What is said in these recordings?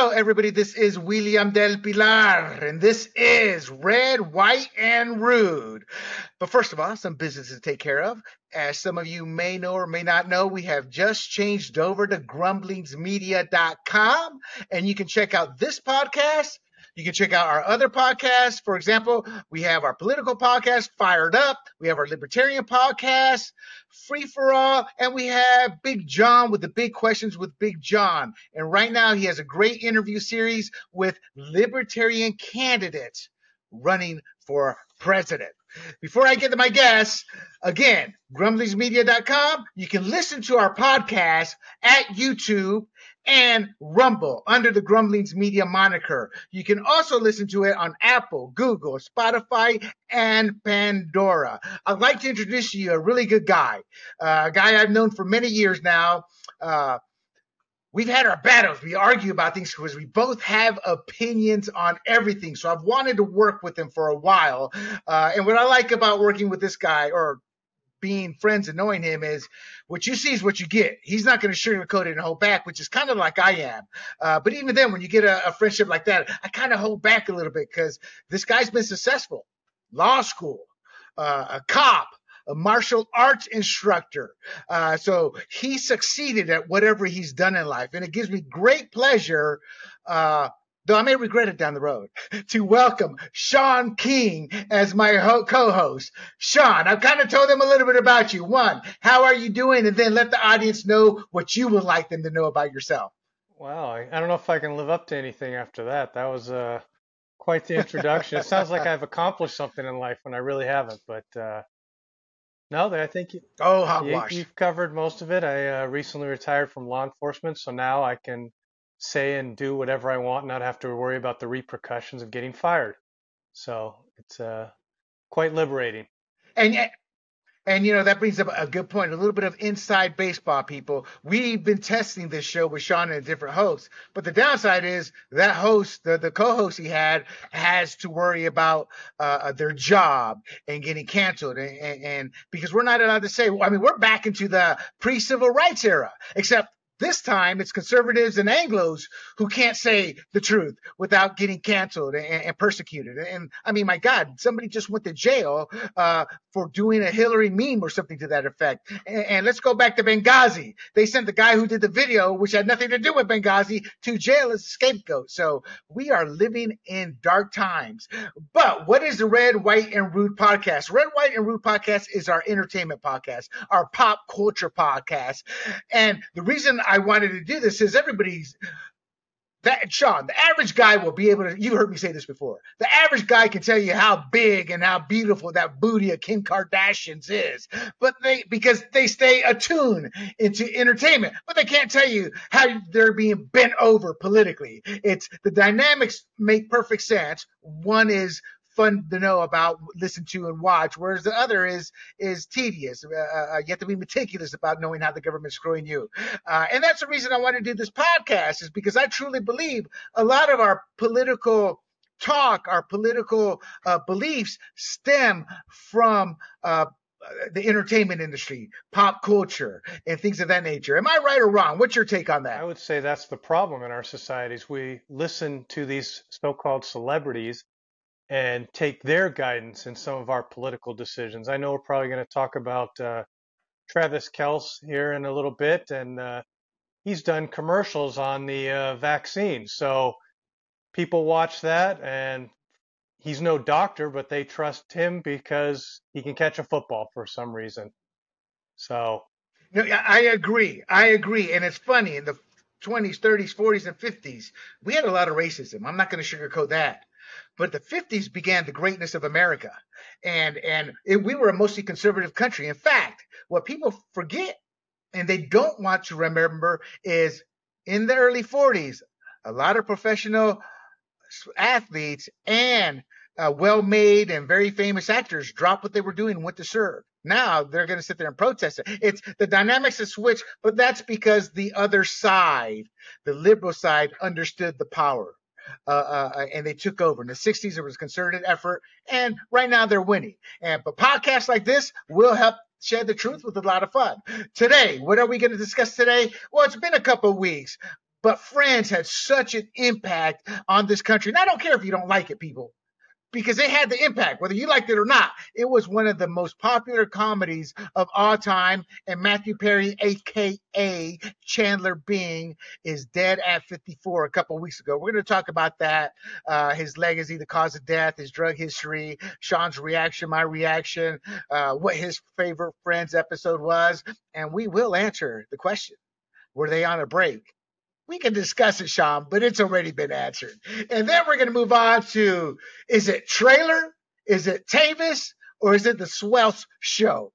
Hello, everybody. This is William del Pilar, and this is Red, White, and Rude. But first of all, some business to take care of. As some of you may know or may not know, we have just changed over to grumblingsmedia.com, and you can check out this podcast you can check out our other podcasts. For example, we have our political podcast, Fired Up. We have our libertarian podcast, Free for All. And we have Big John with the big questions with Big John. And right now, he has a great interview series with libertarian candidates running for president. Before I get to my guests, again, grumblingsmedia.com. You can listen to our podcast at YouTube and Rumble under the Grumblings Media moniker. You can also listen to it on Apple, Google, Spotify, and Pandora. I'd like to introduce you a really good guy, uh, a guy I've known for many years now. Uh, we've had our battles. We argue about things because we both have opinions on everything. So I've wanted to work with him for a while. Uh, and what I like about working with this guy, or being friends and knowing him is what you see is what you get. He's not going to sugarcoat it and hold back, which is kind of like I am. Uh, but even then, when you get a, a friendship like that, I kind of hold back a little bit because this guy's been successful. Law school, uh, a cop, a martial arts instructor. Uh, so he succeeded at whatever he's done in life. And it gives me great pleasure uh, though I may regret it down the road, to welcome Sean King as my ho- co-host. Sean, I've kind of told them a little bit about you. One, how are you doing? And then let the audience know what you would like them to know about yourself. Wow, I, I don't know if I can live up to anything after that. That was uh, quite the introduction. it sounds like I've accomplished something in life when I really haven't, but uh, no, I think you, oh. You, have covered most of it. I uh, recently retired from law enforcement, so now I can say and do whatever I want, not have to worry about the repercussions of getting fired. So it's uh, quite liberating. And and you know that brings up a good point. A little bit of inside baseball, people. We've been testing this show with Sean and a different host, but the downside is that host, the, the co-host he had, has to worry about uh, their job and getting canceled, and, and, and because we're not allowed to say. I mean, we're back into the pre-civil rights era, except this time it's conservatives and Anglos who can't say the truth without getting canceled and, and persecuted. And I mean, my God, somebody just went to jail uh, for doing a Hillary meme or something to that effect. And, and, let's go back to Benghazi. They sent the guy who did the video, which had nothing to do with Benghazi, to jail as a scapegoat. So we are living in dark times. But what is the Red, White, and Rude podcast? Red, White, and Rude podcast is our entertainment podcast, our pop culture podcast. And the reason I wanted to do this is everybody's that Sean, the average guy will be able to. You heard me say this before. The average guy can tell you how big and how beautiful that booty of Kim Kardashian's is, but they because they stay attuned into entertainment, but they can't tell you how they're being bent over politically. It's the dynamics make perfect sense. One is fun to know about, listen to, and watch. Whereas the other is is tedious. Uh, uh, you have to be meticulous about knowing how the government's screwing you. Uh, and that's the reason I want to do this podcast is because I truly believe a lot of our political talk, our political uh, beliefs stem from uh, the entertainment industry, pop culture, and things of that nature. Am I right or wrong? What's your take on that? I would say that's the problem in our societies. We listen to these so called celebrities and take their guidance in some of our political decisions. I know we're probably going to talk about uh, Travis Kelce here in a little bit, and uh, he's done commercials on the uh, vaccine. So people watch that, and he's no doctor, but they trust him because he can catch a football for some reason. So. No, I agree. I agree. And it's funny in the 20s, 30s, 40s, and 50s, we had a lot of racism. I'm not going to sugarcoat that. But the 50s began the greatness of America. And, and it, we were a mostly conservative country. In fact, what people forget and they don't want to remember is in the early 40s, a lot of professional athletes and uh, well made and very famous actors dropped what they were doing and went to serve. Now they're going to sit there and protest it. It's the dynamics have switched, but that's because the other side, the liberal side, understood the power uh, uh, uh, and they took over. In the 60s, it was a concerted effort, and right now they're winning. And but podcasts like this will help share the truth with a lot of fun. Today, what are we going to discuss today? Well, it's been a couple weeks. but Friends had such an impact on this country. And I don't care if you don't like it, people because it had the impact, whether you liked it or not. It was one of the most popular comedies of all time. And Matthew Perry, aka Chandler Bing, is dead at 54 a couple weeks ago. We're going to talk about that, uh, his legacy, the cause of death, his drug history, Sean's reaction, my reaction, uh, what his favorite Friends episode was, and we will answer the question: Were they on a break? We can discuss it, Sean, but it's already been answered. And then we're going to move on to is it trailer? Is it Tayvis? Or is it the Swelce show?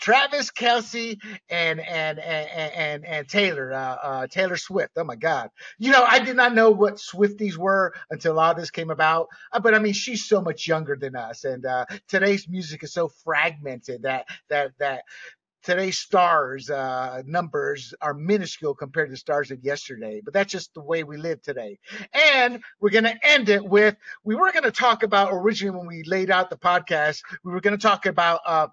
Travis Kelce and and and and, and Taylor uh, uh, Taylor Swift. Oh my God! You know I did not know what Swifties were until all this came about. Uh, but I mean she's so much younger than us, and uh, today's music is so fragmented that that that today's stars uh, numbers are minuscule compared to the stars of yesterday, but that's just the way we live today. And we're going to end it with we were going to talk about originally when we laid out the podcast, we were going to talk about uh,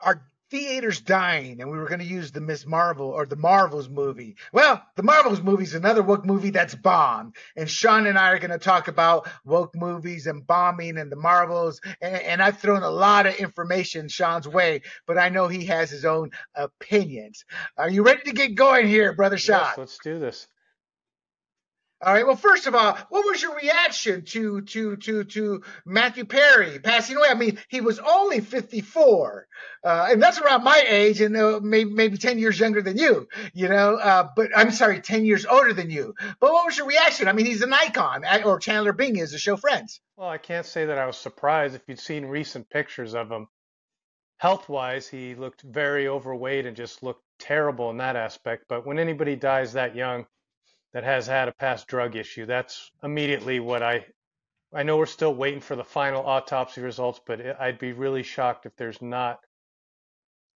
our theaters dying and we were going to use the Miss Marvel or the Marvels movie. Well, the Marvels movie is another woke movie that's bombed. And Sean and I are going to talk about woke movies and bombing and the Marvels. And, and, I've thrown a lot of information Sean's way, but I know he has his own opinions. Are you ready to get going here, brother Sean? Yes, let's do this. All right. Well, first of all, what was your reaction to to to to Matthew Perry passing away? I mean, he was only 54, uh, and that's around my age, and uh, maybe maybe 10 years younger than you. You know, uh, but I'm sorry, 10 years older than you. But what was your reaction? I mean, he's an icon, or Chandler Bing is a show Friends. Well, I can't say that I was surprised. If you'd seen recent pictures of him, health-wise, he looked very overweight and just looked terrible in that aspect. But when anybody dies that young that has had a past drug issue. That's immediately what I I know we're still waiting for the final autopsy results, but I'd be really shocked if there's not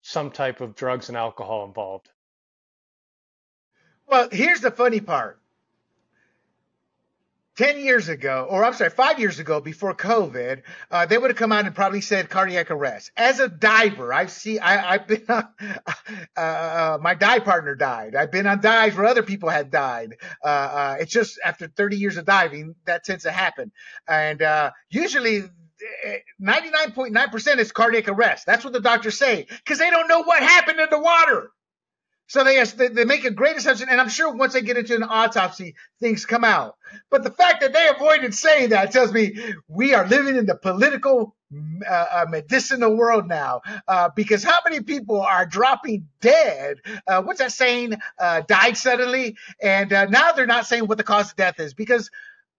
some type of drugs and alcohol involved. Well, here's the funny part. 10 years ago, or I'm sorry, five years ago before COVID, uh, they would have come out and probably said cardiac arrest. As a diver, I've seen, I, have been, on, uh, uh, my dive partner died. I've been on dives where other people had died. Uh, uh, it's just after 30 years of diving, that tends to happen. And uh, usually 99.9% is cardiac arrest. That's what the doctors say because they don't know what happened in the water. So they, they make a great assumption, and I'm sure once they get into an autopsy, things come out. But the fact that they avoided saying that tells me we are living in the political uh, uh, medicinal world now. Uh, because how many people are dropping dead? Uh, what's that saying? Uh, died suddenly, and uh, now they're not saying what the cause of death is because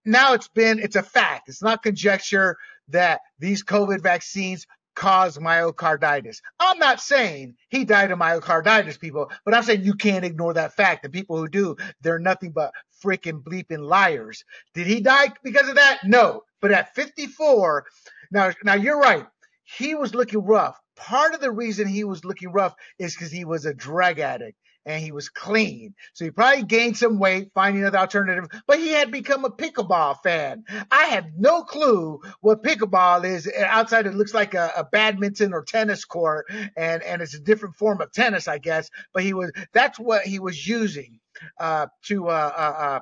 now it's been it's a fact. It's not conjecture that these COVID vaccines cause myocarditis. I'm not saying he died of myocarditis, people, but I'm saying you can't ignore that fact. The people who do, they're nothing but freaking bleeping liars. Did he die because of that? No. But at 54, now, now you're right. He was looking rough. Part of the reason he was looking rough is because he was a drug addict and he was clean. So he probably gained some weight, finding another alternative, but he had become a pickleball fan. I have no clue what pickleball is outside it looks like a, a badminton or tennis court and, and it's a different form of tennis, I guess, but he was, that's what he was using, uh, to, uh, uh, uh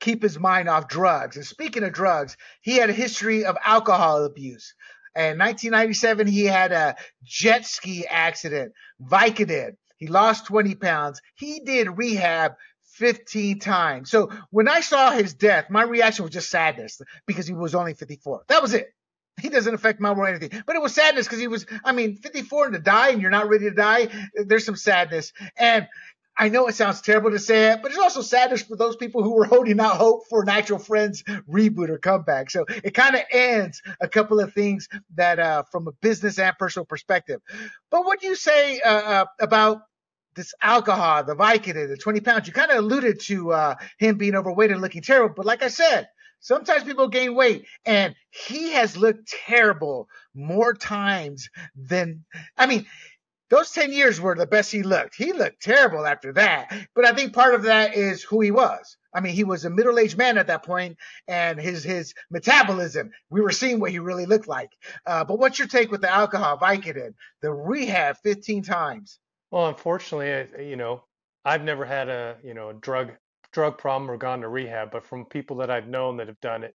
keep his mind off drugs. And speaking of drugs, he had a history of alcohol abuse. In 1997, he had a jet ski accident, Vicodin. He lost 20 pounds. He did rehab 15 times. So when I saw his death, my reaction was just sadness because he was only 54. That was it. He doesn't affect my world or anything, but it was sadness because he was, I mean, 54 and to die and you're not ready to die. There's some sadness. And I know it sounds terrible to say it, but it's also sadness for those people who were holding out hope for Natural Friends reboot or comeback. So it kind of ends a couple of things that, uh, from a business and personal perspective. But what do you say uh, uh, about this alcohol, the Vicodin, the 20 pounds, you kind of alluded to uh, him being overweight and looking terrible. But like I said, sometimes people gain weight, and he has looked terrible more times than, I mean, those 10 years were the best he looked. He looked terrible after that. But I think part of that is who he was. I mean, he was a middle-aged man at that point, and his his metabolism. We were seeing what he really looked like. Uh, but what's your take with the alcohol, Vicodin, the rehab 15 times? Well, unfortunately, you know, I've never had a you know a drug drug problem or gone to rehab, but from people that I've known that have done it,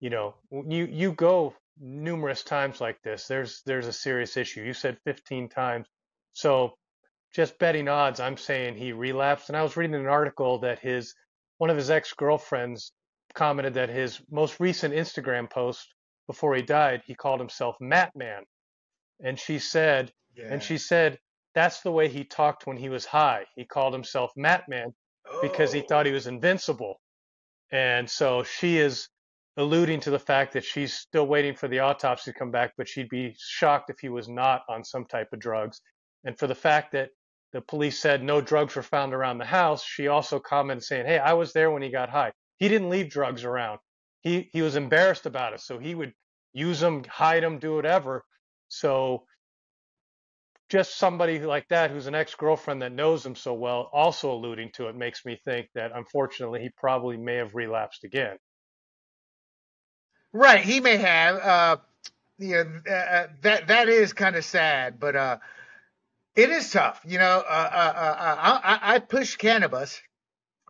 you know, you you go numerous times like this. There's there's a serious issue. You said 15 times, so just betting odds, I'm saying he relapsed. And I was reading an article that his one of his ex girlfriends commented that his most recent Instagram post before he died, he called himself Matt Man, and she said, yeah. and she said that's the way he talked when he was high. He called himself Matman because he thought he oh. was invincible. And so she is alluding to the fact that she's still waiting for the autopsy to come back, but she'd be shocked if he was not on some type of drugs. And for the fact that the police said no drugs were found around the house, she also commented saying, Hey, I was there when he got high. He didn't leave drugs around. He he was embarrassed about it. So he would use them, hide them, do whatever. So just somebody like that who's an ex-girlfriend that knows him so well also alluding to it makes me think that unfortunately he probably may have relapsed again. Right he may have uh know uh, uh that that is kind of sad but uh it is tough you know uh, uh, uh I, I push cannabis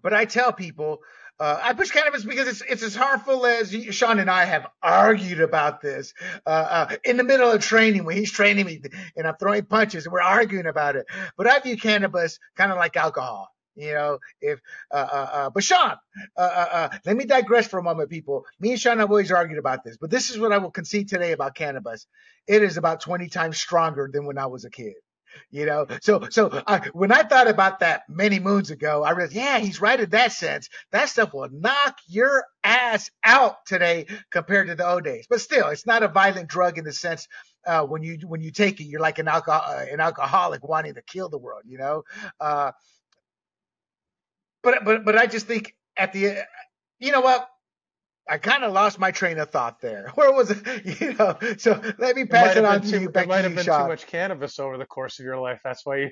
but i tell people uh, I push cannabis because it's it's as harmful as Sean and I have argued about this uh, uh, in the middle of training when he's training me and I'm throwing punches and we're arguing about it. But I view cannabis kind of like alcohol. You know, if uh, uh, uh, but Sean, let me digress for a moment, people. Me and Sean have always argued about this, but this is what I will concede today about cannabis. It is about 20 times stronger than when I was a kid you know? So so I, when i thought about that many moons ago i realized yeah he's right in that sense. That stuff will knock your ass out today compared to the old days. But still it's not a violent drug in the sense uh, when you when you take it you're like an alcohol uh, an alcoholic wanting to kill the world you know? Uh, but but but i just think at the you know what I kind of lost my train of thought there. Where was it? You know, so let me pass it, it on to you. It might have been too much cannabis over the course of your life. That's why you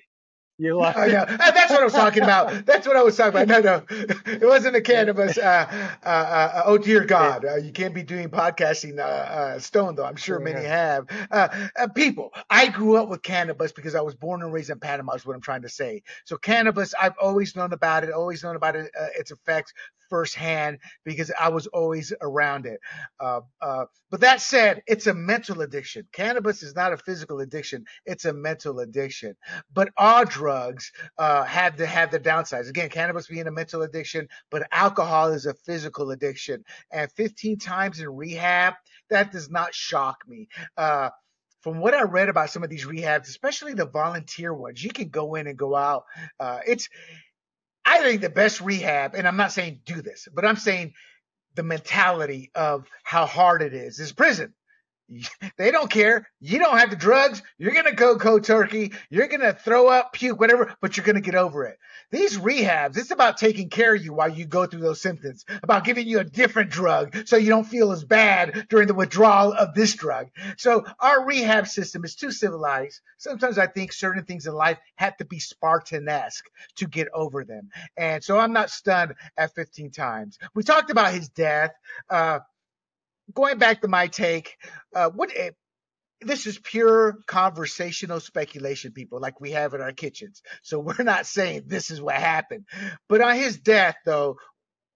you lost. I know. That's what I was talking about. That's what I was talking about. No, no, it wasn't a cannabis. Uh, uh, uh, oh dear God, uh, you can't be doing podcasting uh, uh, stone though. I'm sure many have. people, I grew up with cannabis because I was born and raised in Panama. Is what I'm trying to say. So cannabis, I've always known about it. Always known about it, its effects firsthand because I was always around it. Uh, uh, but that said, it's a mental addiction. Cannabis is not a physical addiction; it's a mental addiction. But all drugs uh, have to have the downsides. Again, cannabis being a mental addiction, but alcohol is a physical addiction. And 15 times in rehab, that does not shock me uh, from what I read about some of these rehabs, especially the volunteer ones, you can go in and go out. Uh, it's I think the best rehab, and I'm not saying do this, but I'm saying the mentality of how hard it is is prison. They don't care. You don't have the drugs. You're going to go cold turkey. You're going to throw up, puke, whatever, but you're going to get over it. These rehabs, it's about taking care of you while you go through those symptoms, about giving you a different drug so you don't feel as bad during the withdrawal of this drug. So our rehab system is too civilized. Sometimes I think certain things in life have to be Spartan-esque to get over them. And so I'm not stunned at 15 times. We talked about his death. Uh, going back to my take, uh, what this is pure conversational speculation, people, like we have in our kitchens. So we're not saying this is what happened. But on his death, though,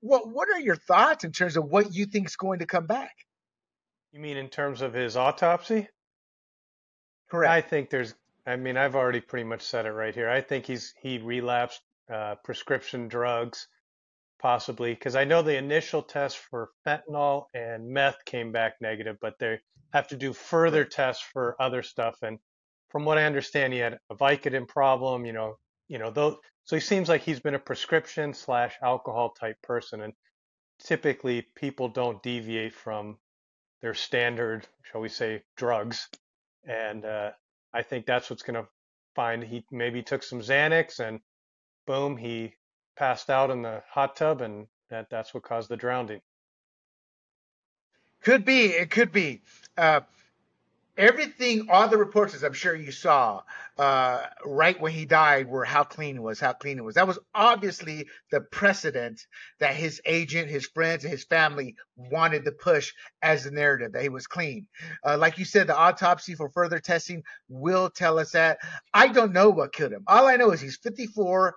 what what are your thoughts in terms of what you think is going to come back? You mean in terms of his autopsy? Correct. I think there's. I mean, I've already pretty much said it right here. I think he's he relapsed uh, prescription drugs possibly because I know the initial test for fentanyl and meth came back negative, but they have to do further tests for other stuff. And from what I understand, he had a Vicodin problem, you know, you know, those. So he seems like he's been a prescription slash alcohol type person, and typically people don't deviate from their standard, shall we say, drugs. And uh, I think that's what's going to find. He maybe took some Xanax, and boom, he passed out in the hot tub, and that that's what caused the drowning. Could be. It could be. Uh, everything, all the reports, as I'm sure you saw, uh, right when he died, were how clean it was, how clean it was. That was obviously the precedent that his agent, his friends, and his family wanted to push as the narrative that he was clean. Uh, like you said, the autopsy for further testing will tell us that. I don't know what killed him. All I know is he's 54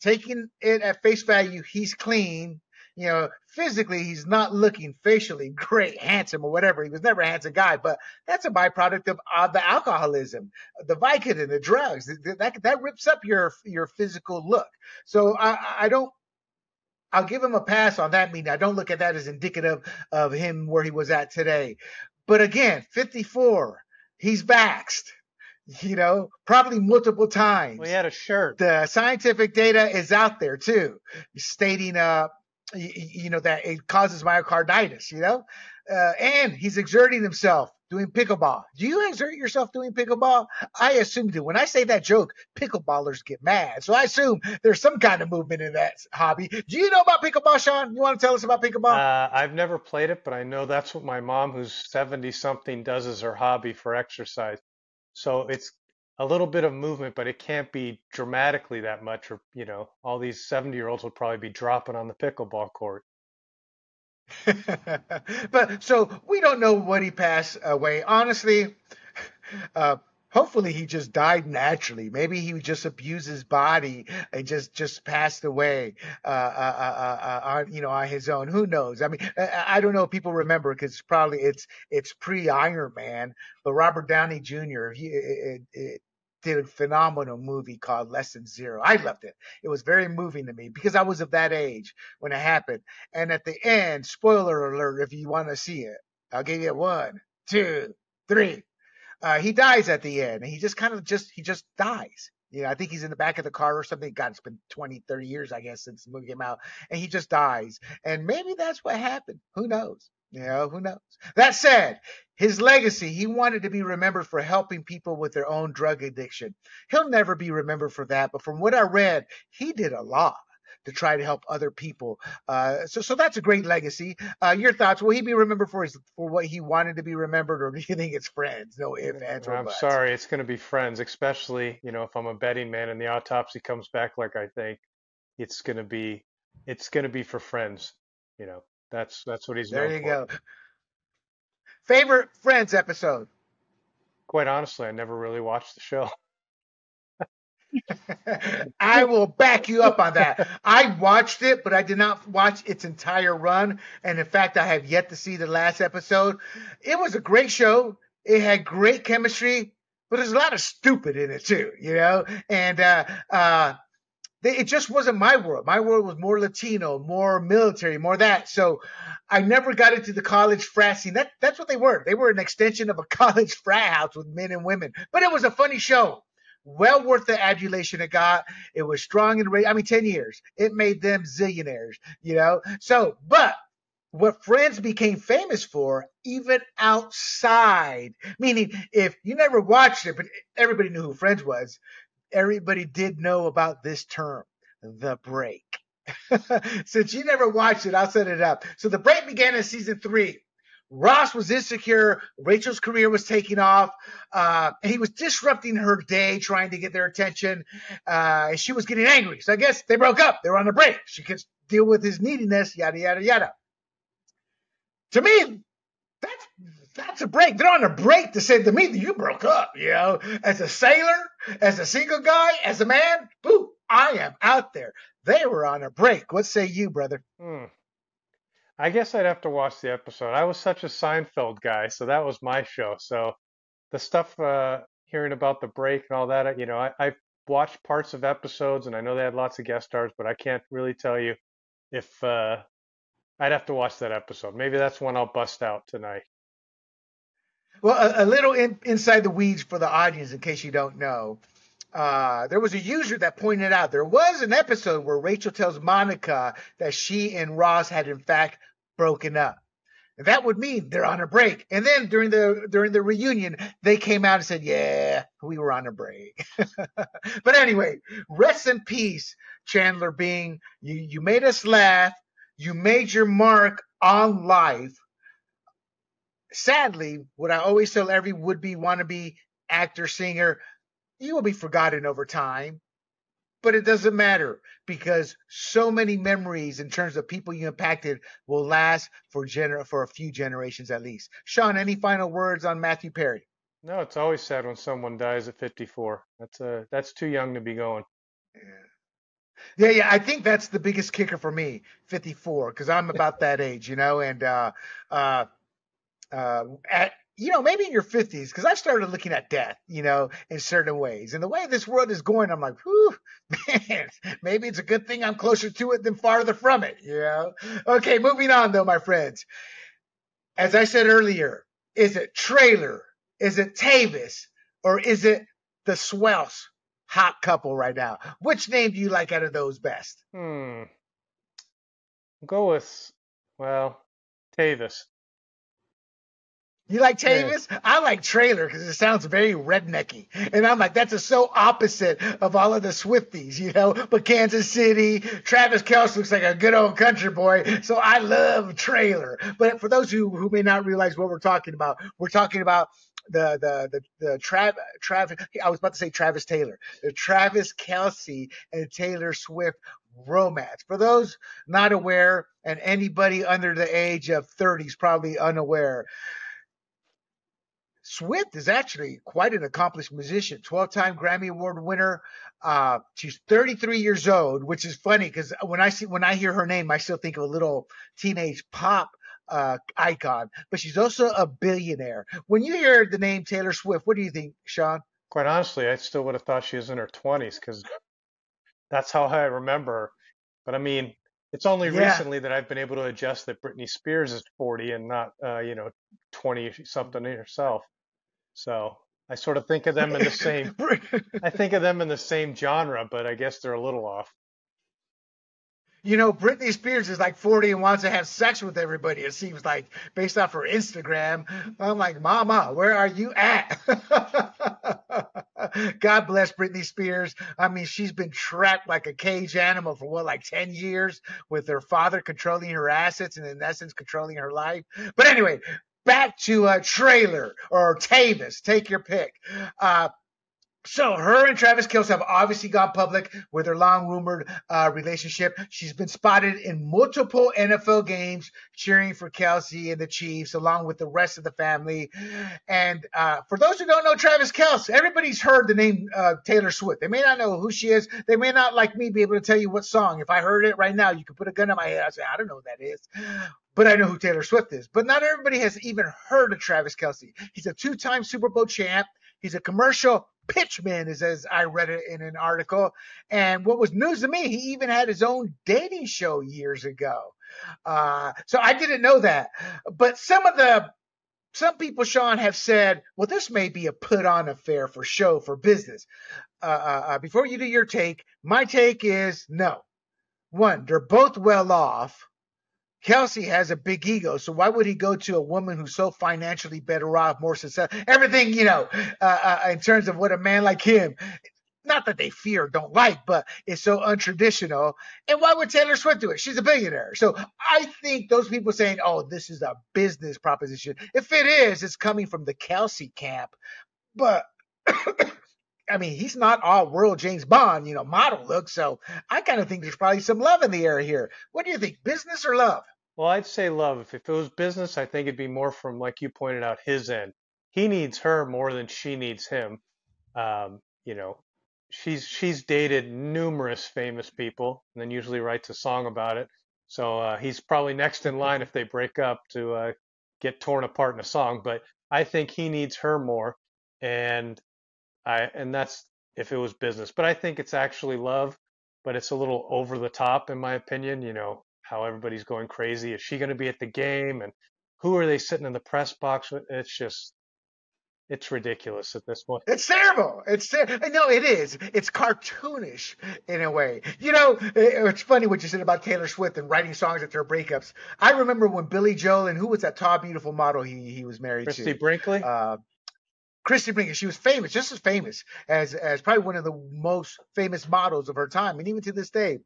taking it at face value, he's clean. You know, physically, he's not looking facially great, handsome, or whatever. He was never a handsome guy, but that's a byproduct of uh, the alcoholism, the Vicodin, the drugs. That, that rips up your your physical look. So I, I don't I'll give him a pass on that meaning. I don't look at that as indicative of him where he was at today. But again, 54, he's vaxxed, you know, probably multiple times. We had a shirt. The scientific data is out there too, stating, uh, you, you know, that it causes myocarditis, you know, uh, and he's exerting himself doing pickleball. Do you exert yourself doing pickleball? I assume do. When I say that joke, pickleballers get mad. So I assume there's some kind of movement in that hobby. Do you know about pickleball, Sean? You want to tell us about pickleball? Uh, I've never played it, but I know that's what my mom, who's 70 something, does as her hobby for exercise. So it's a little bit of movement, but it can't be dramatically that much. Or, you know, all these 70 year olds will probably be dropping on the pickleball court. but so we don't know what he passed away. Honestly, uh, hopefully he just died naturally. Maybe he just abused his body and just just passed away uh, uh, uh, uh on you know on his own. Who knows? I mean, I, I don't know. if People remember because probably it's it's pre Iron Man, but Robert Downey Jr. He it, it, did a phenomenal movie called Less Than Zero. I loved it. It was very moving to me because I was of that age when it happened. And at the end, spoiler alert, if you want to see it, I'll give you one, two, three. Uh, he dies at the end he just kind of just, he just dies. You know, I think he's in the back of the car or something. God, it's been 20, 30 years, I guess, since the movie came out. And he just dies. And maybe that's what happened. Who knows? You know, who knows? That said, his legacy, he wanted to be remembered for helping people with their own drug addiction. He'll never be remembered for that, but from what I read, he did a lot to try to help other people. Uh, so, so that's a great legacy. Uh, your thoughts? Will he be remembered for his for what he wanted to be remembered, or do you think it's friends? No if, ands, or I'm buts. sorry, it's going to be friends. Especially, you know, if I'm a betting man and the autopsy comes back like I think, it's going to be it's going to be for friends. You know, that's that's what he's there. you for. go. Favorite Friends episode? Quite honestly, I never really watched the show. I will back you up on that. I watched it, but I did not watch its entire run. And in fact, I have yet to see the last episode. It was a great show. It had great chemistry, but there's a lot of stupid in it too, you know? And, uh, uh, it just wasn't my world. My world was more Latino, more military, more that. So I never got into the college frat scene. That, that's what they were. They were an extension of a college frat house with men and women. But it was a funny show. Well worth the adulation it got. It was strong and ready. I mean, 10 years. It made them zillionaires, you know? So, but what Friends became famous for, even outside, meaning if you never watched it, but everybody knew who Friends was, everybody did know about this term, the break. Since you never watched it, I'll set it up. So the break began in season three. Ross was insecure. Rachel's career was taking off. Uh, and he was disrupting her day, trying to get their attention. Uh, and she was getting angry. So I guess they broke up. They were on a break. She could deal with his neediness, yada, yada, yada. To me, that's that's a break. They're on a break to say to me that you broke up, you know, as a sailor, as a single guy, as a man, boo, I am out there. They were on a break. What say you, brother? Hmm. I guess I'd have to watch the episode. I was such a Seinfeld guy, so that was my show. So the stuff, uh, hearing about the break and all that, you know, I, I've watched parts of episodes and I know they had lots of guest stars, but I can't really tell you if uh, I'd have to watch that episode. Maybe that's one I'll bust out tonight. Well, a, a little in, inside the weeds for the audience, in case you don't know. Uh, there was a user that pointed out there was an episode where Rachel tells Monica that she and Ross had in fact broken up. That would mean they're on a break. And then during the during the reunion, they came out and said, "Yeah, we were on a break." but anyway, rest in peace, Chandler Bing. You you made us laugh. You made your mark on life sadly, what I always tell every would be wannabe actor, singer, you will be forgotten over time. But it doesn't matter because so many memories in terms of people you impacted will last for gener- for a few generations at least. Sean, any final words on Matthew Perry? No, it's always sad when someone dies at 54. That's uh that's too young to be going. Yeah. Yeah, yeah, I think that's the biggest kicker for me, 54, because I'm about that age, you know, and uh, uh, uh, at you know maybe in your 50s, because I started looking at death, you know, in certain ways, and the way this world is going, I'm like, whew, man, maybe it's a good thing I'm closer to it than farther from it, you know. Okay, moving on though, my friends. As I said earlier, is it Trailer? Is it Tayvis? Or is it the Swelce? hot couple right now. Which name do you like out of those best? Hmm. go with, well, Tayvis. You like Tayvis? Yeah. I like trailer because it sounds very rednecky. And I'm like, that's a so opposite of all of the Swifties, you know? But Kansas City, Travis Kelce looks like a good old country boy. So I love trailer. But for those who, who may not realize what we're talking about, we're talking about the the the, the Trav, Travis. I was about to say Travis Taylor, the Travis Kelce and Taylor Swift romance. For those not aware, and anybody under the age of 30 is probably unaware. Swift is actually quite an accomplished musician, 12 time Grammy Award winner. Uh, she's 33 years old, which is funny because when I see when I hear her name, I still think of a little teenage pop uh, icon, but she's also a billionaire. When you hear the name Taylor Swift, what do you think, Sean? Quite honestly, I still would have thought she was in her 20s because that's how I remember her. But I mean, it's only yeah. recently that I've been able to adjust that Britney Spears is 40 and not, uh, you know, 20 something herself. So I sort of think of them in the same. I think of them in the same genre, but I guess they're a little off you know, Britney Spears is like 40 and wants to have sex with everybody. It seems like based off her Instagram. I'm like, Mama, where are you at? God bless Britney Spears. I mean, she's been trapped like a cage animal for what, like 10 years with her father controlling her assets and in essence controlling her life. But anyway, back to a trailer or Tayvis, take your pick. Uh, so her and Travis Kelce have obviously gone public with their long rumored uh, relationship. She's been spotted in multiple NFL games cheering for Kelce and the Chiefs, along with the rest of the family. And uh, for those who don't know Travis Kelce, everybody's heard the name uh, Taylor Swift. They may not know who she is. They may not, like me, be able to tell you what song. If I heard it right now, you could put a gun in my head. I say, I don't know who that is but I know who Taylor Swift is. But not everybody has even heard of Travis Kelce. He's a two time Super Bowl champ. He's a commercial pitchman, is as I read it in an article. And what was news to me, he even had his own dating show years ago. Uh, so I didn't know that. But some of the some people, Sean, have said, well, this may be a put on affair for show, for business. Uh, uh, uh, before you do your take, my take is no. One, they're both well off. Kelce has a big ego, so why would he go to a woman who's so financially better off, more successful, everything, you know, uh, uh, in terms of what a man like him, not that they fear, don't like, but it's so untraditional. And why would Taylor Swift do it? She's a billionaire. So I think those people saying, oh, this is a business proposition, if it is, it's coming from the Kelce camp. But I mean, he's not all world James Bond, you know, model look. So I kind of think there's probably some love in the air here. What do you think, business or love? Well, I'd say love. If it was business, I think it'd be more from, like you pointed out, his end. He needs her more than she needs him. Um, you know, she's she's dated numerous famous people, and then usually writes a song about it. So uh, he's probably next in line if they break up to uh, get torn apart in a song. But I think he needs her more, and I and that's if it was business. But I think it's actually love, but it's a little over the top in my opinion. You know how everybody's going crazy. Is she going to be at the game? And who are they sitting in the press box with? It's just it's ridiculous at this point. It's terrible. It's ter- no, it is. It's cartoonish in a way. You know, it's funny what you said about Taylor Swift and writing songs after breakups. I remember when Billy Joel and who was that tall, beautiful model he he was married Christie to? Christie Brinkley. Uh, Christie Brinkley, she was famous, just as famous as as probably one of the most famous models of her time, and even to this day.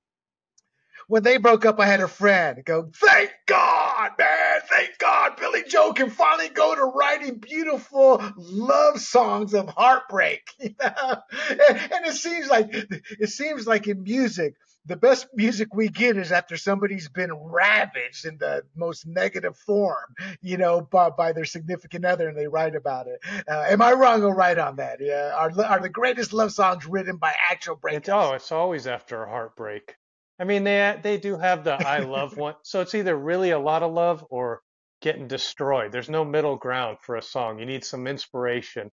When they broke up, I had a friend go, "Thank God, man! Thank God, Billy Joel can finally go to writing beautiful love songs of heartbreak." You know? and, and it seems like it seems like in music, the best music we get is after somebody's been ravaged in the most negative form, you know, by, by their significant other, and they write about it. Uh, am I wrong or right on that? Yeah, are are the greatest love songs written by actual breakups? It's, oh, it's always after a heartbreak. I mean, they they do have the I love one, so it's either really a lot of love or getting destroyed. There's no middle ground for a song. You need some inspiration,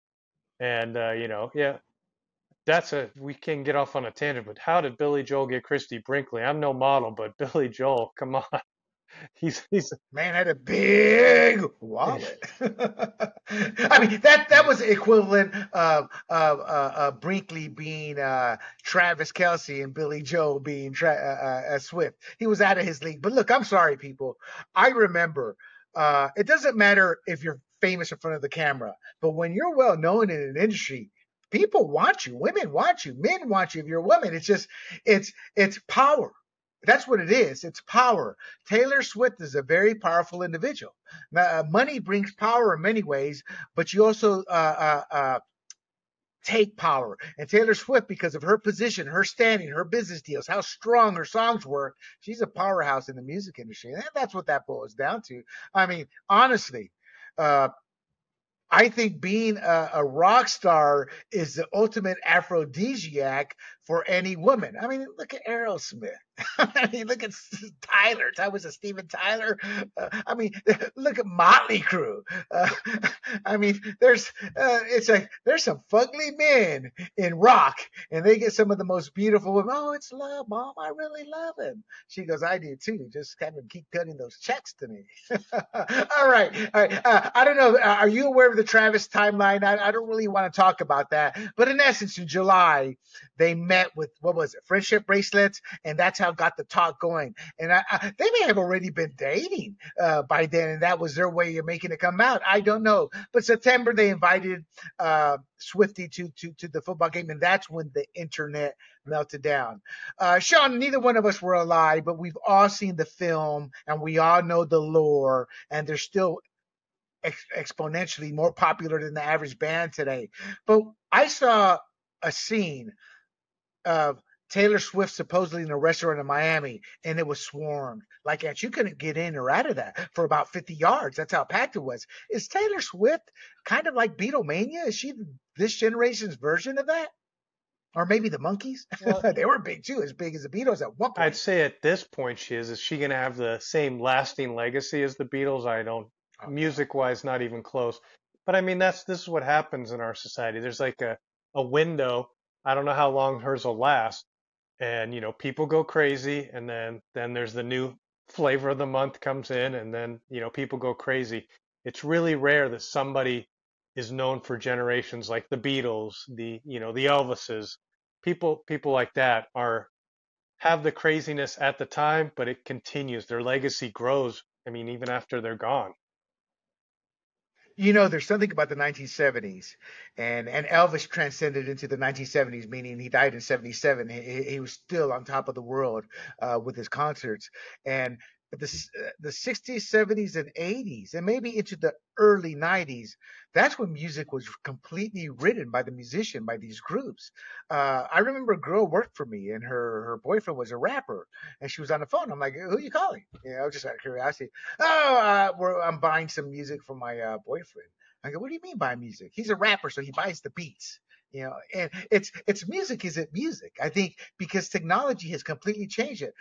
and uh, you know, yeah, that's a we can get off on a tangent. But how did Billy Joel get Christie Brinkley? I'm no model, but Billy Joel, come on. He's he's man had a big wallet. I mean that that was equivalent of of uh, uh, Brinkley being uh, Travis Kelce and Billy Joel being Tra- uh, uh, Swift. He was out of his league. But look, I'm sorry, people. I remember. Uh, it doesn't matter if you're famous in front of the camera, but when you're well known in an industry, people want you. Women want you. Men want you. If you're a woman, it's just it's it's power that's what it is. It's power. Taylor Swift is a very powerful individual. Now, uh, money brings power in many ways, but you also uh, uh, uh, take power. And Taylor Swift, because of her position, her standing, her business deals, how strong her songs were, she's a powerhouse in the music industry. And that's what that boils down to. I mean, honestly, uh, I think being a, a, rock star is the ultimate aphrodisiac for any woman. I mean, look at Aerosmith. I mean, look at Tyler. That was a Steven Tyler. Uh, I mean, look at Motley Crue. Uh, I mean, there's uh, it's like there's some fugly men in rock, and they get some of the most beautiful women. Oh, it's love, mom. I really love him. She goes, I do too. Just kind of keep cutting those checks to me. all right, all right. Uh, I don't know. Are you aware of the Travis timeline? I, I don't really want to talk about that, but in essence, in July, they met with what was it, friendship bracelets, and that's how got the talk going. And I, I, they may have already been dating uh, by then, and that was their way of making it come out. I don't know. But September they invited uh, Swifty to to to the football game, and that's when the internet melted down. Uh, Sean, neither one of us were alive, but we've all seen the film, and we all know the lore, and they're still ex- exponentially more popular than the average band today. But I saw a scene of Taylor Swift supposedly in a restaurant in Miami and it was swarmed. Like that, you couldn't get in or out of that for about 50 yards. That's how packed it was. Is Taylor Swift kind of like Beatlemania? Is she this generation's version of that? Or maybe the Monkees? Well, they were big too, as big as the Beatles at one point. I'd say at this point she is. Is she going to have the same lasting legacy as the Beatles? I don't. Oh, music wise, not even close. But I mean, that's this is what happens in our society. There's like a a window I don't know how long hers will last. And you know, people go crazy, and then then there's the new flavor of the month comes in, and then you know, people go crazy. It's really rare that somebody is known for generations, like the Beatles, the you know, the Elvises. People people like that are have the craziness at the time, but it continues. Their legacy grows. I mean, even after they're gone you know, there's something about the 1970s, and and Elvis transcended into the 1970s, meaning he died in 77. He, he was still on top of the world uh, with his concerts, and the uh, the 60s, 70s, and 80s, and maybe into the early 90s, that's when music was completely written by the musician, by these groups. Uh, I remember a girl worked for me, and her her boyfriend was a rapper, and she was on the phone. I'm like, "Who are you calling?" You know, just out of curiosity. Oh, uh, I'm buying some music for my uh, boyfriend. I go, "What do you mean buy music?" He's a rapper, so he buys the beats you know and it's it's music isn't music i think because technology has completely changed it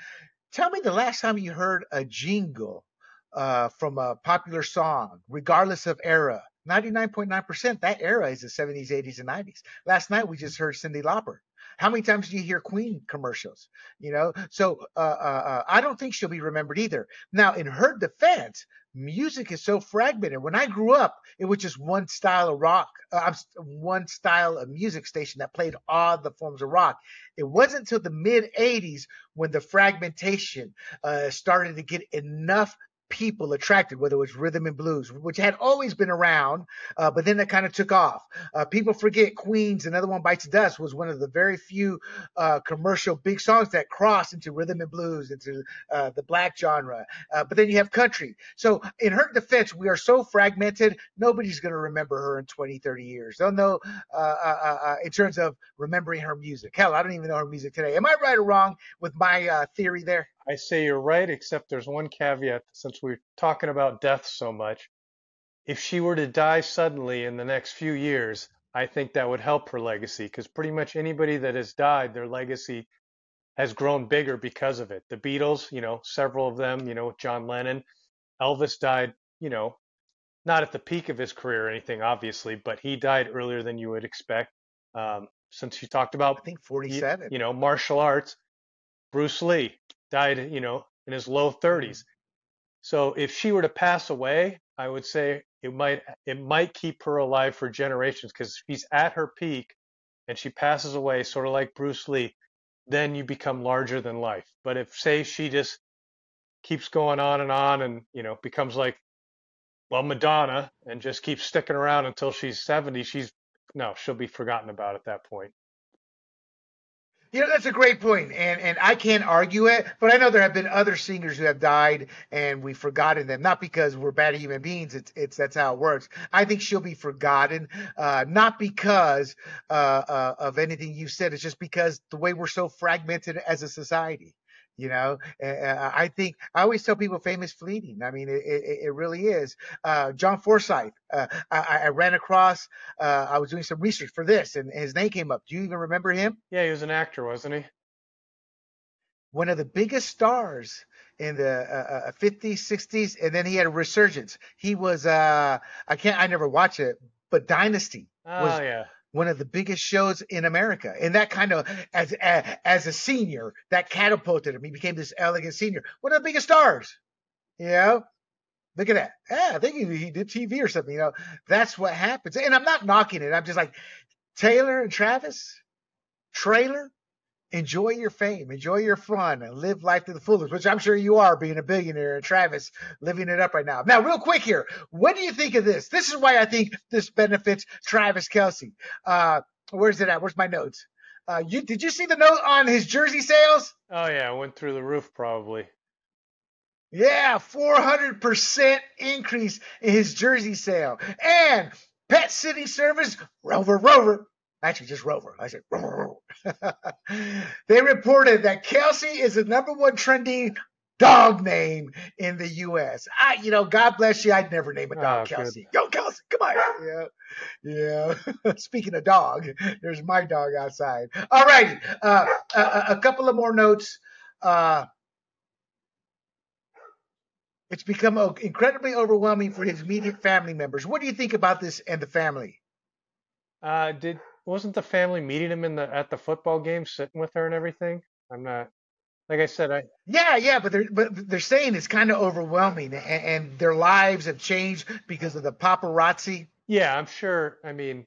Tell me the last time you heard a jingle uh, from a popular song, regardless of era. 99.9% that era is the 70s, 80s, and 90s. Last night we just heard Cyndi Lauper. How many times do you hear Queen commercials? You know, so uh, uh, uh I don't think she'll be remembered either. Now, in her defense, music is so fragmented. When I grew up, it was just one style of rock, uh, one style of music station that played all the forms of rock. It wasn't until the mid 80s when the fragmentation uh, started to get enough people attracted, whether it was rhythm and blues, which had always been around, uh, but then it kind of took off. Uh, people forget Queens, Another One Bites Dust was one of the very few uh, commercial big songs that crossed into rhythm and blues, into uh, the black genre. Uh, but then you have country. So in her defense, we are so fragmented, nobody's going to remember her in 20, 30 years. They'll know uh, in terms of remembering her music. Hell, I don't even know her music today. Am I right or wrong with my theory there? I say you're right, except there's one caveat since we're talking about death so much. If she were to die suddenly in the next few years, I think that would help her legacy because pretty much anybody that has died, their legacy has grown bigger because of it. The Beatles, you know, several of them, you know, John Lennon, Elvis died, you know, not at the peak of his career or anything, obviously, but he died earlier than you would expect. Um, since you talked about, I think 47, you, you know, martial arts, Bruce Lee, died, you know, in his low 30s. Mm. So if she were to pass away, I would say it might it might keep her alive for generations because she's at her peak and she passes away, sort of like Bruce Lee, then you become larger than life. But if say she just keeps going on and on and you know becomes like well Madonna and just keeps sticking around until she's 70, she's no, she'll be forgotten about at that point. You know, that's a great point, and and I can't argue it, but I know there have been other singers who have died and we've forgotten them, not because we're bad human beings. It's it's that's how it works. I think she'll be forgotten, uh, not because uh, uh, of anything you said. It's just because the way we're so fragmented as a society. You know, I think I always tell people famous fleeting. I mean, it, it, it really is. Uh, John Forsythe, uh, I, I, ran across, uh, I was doing some research for this and his name came up. Do you even remember him? Yeah, he was an actor, wasn't he? One of the biggest stars in the 50s, uh, 60s, uh, and then he had a resurgence. He was, uh, I can't, I never watched it, but Dynasty. Oh, was, yeah one of the biggest shows in America. And that kind of, as, as a senior, that catapulted him. He became this elegant senior, one of the biggest stars. You know, look at that. Yeah, I think he, he did TV or something. You know, that's what happens. And I'm not knocking it. I'm just like Taylor and Travis, trailer, enjoy your fame, enjoy your fun, and live life to the fullest, which I'm sure you are being a billionaire and Travis living it up right now. Now, real quick here, what do you think of this? This is why I think this benefits Travis Kelce. Uh, where's it at? Where's my notes? Uh, you did you see the note on his jersey sales? Oh yeah, went through the roof probably. Yeah, 400% increase in his jersey sale. And pet City service, Rover Rover, actually just Rover. I said they reported that Kelce is the number one trending dog name in the U.S. I, you know, God bless you. I'd never name a dog oh, Kelce. Good. Yo, Kelce, come on. Yeah, yeah. Speaking of dog, there's my dog outside. All righty. Uh, a, a, couple of more notes. Uh, it's become incredibly overwhelming for his immediate family members. What do you think about this and the family? Uh, did wasn't the family meeting him in the at the football game, sitting with her and everything? I'm not. Like I said, I yeah, yeah, but they're but they're saying it's kind of overwhelming, and, and their lives have changed because of the paparazzi. Yeah, I'm sure. I mean,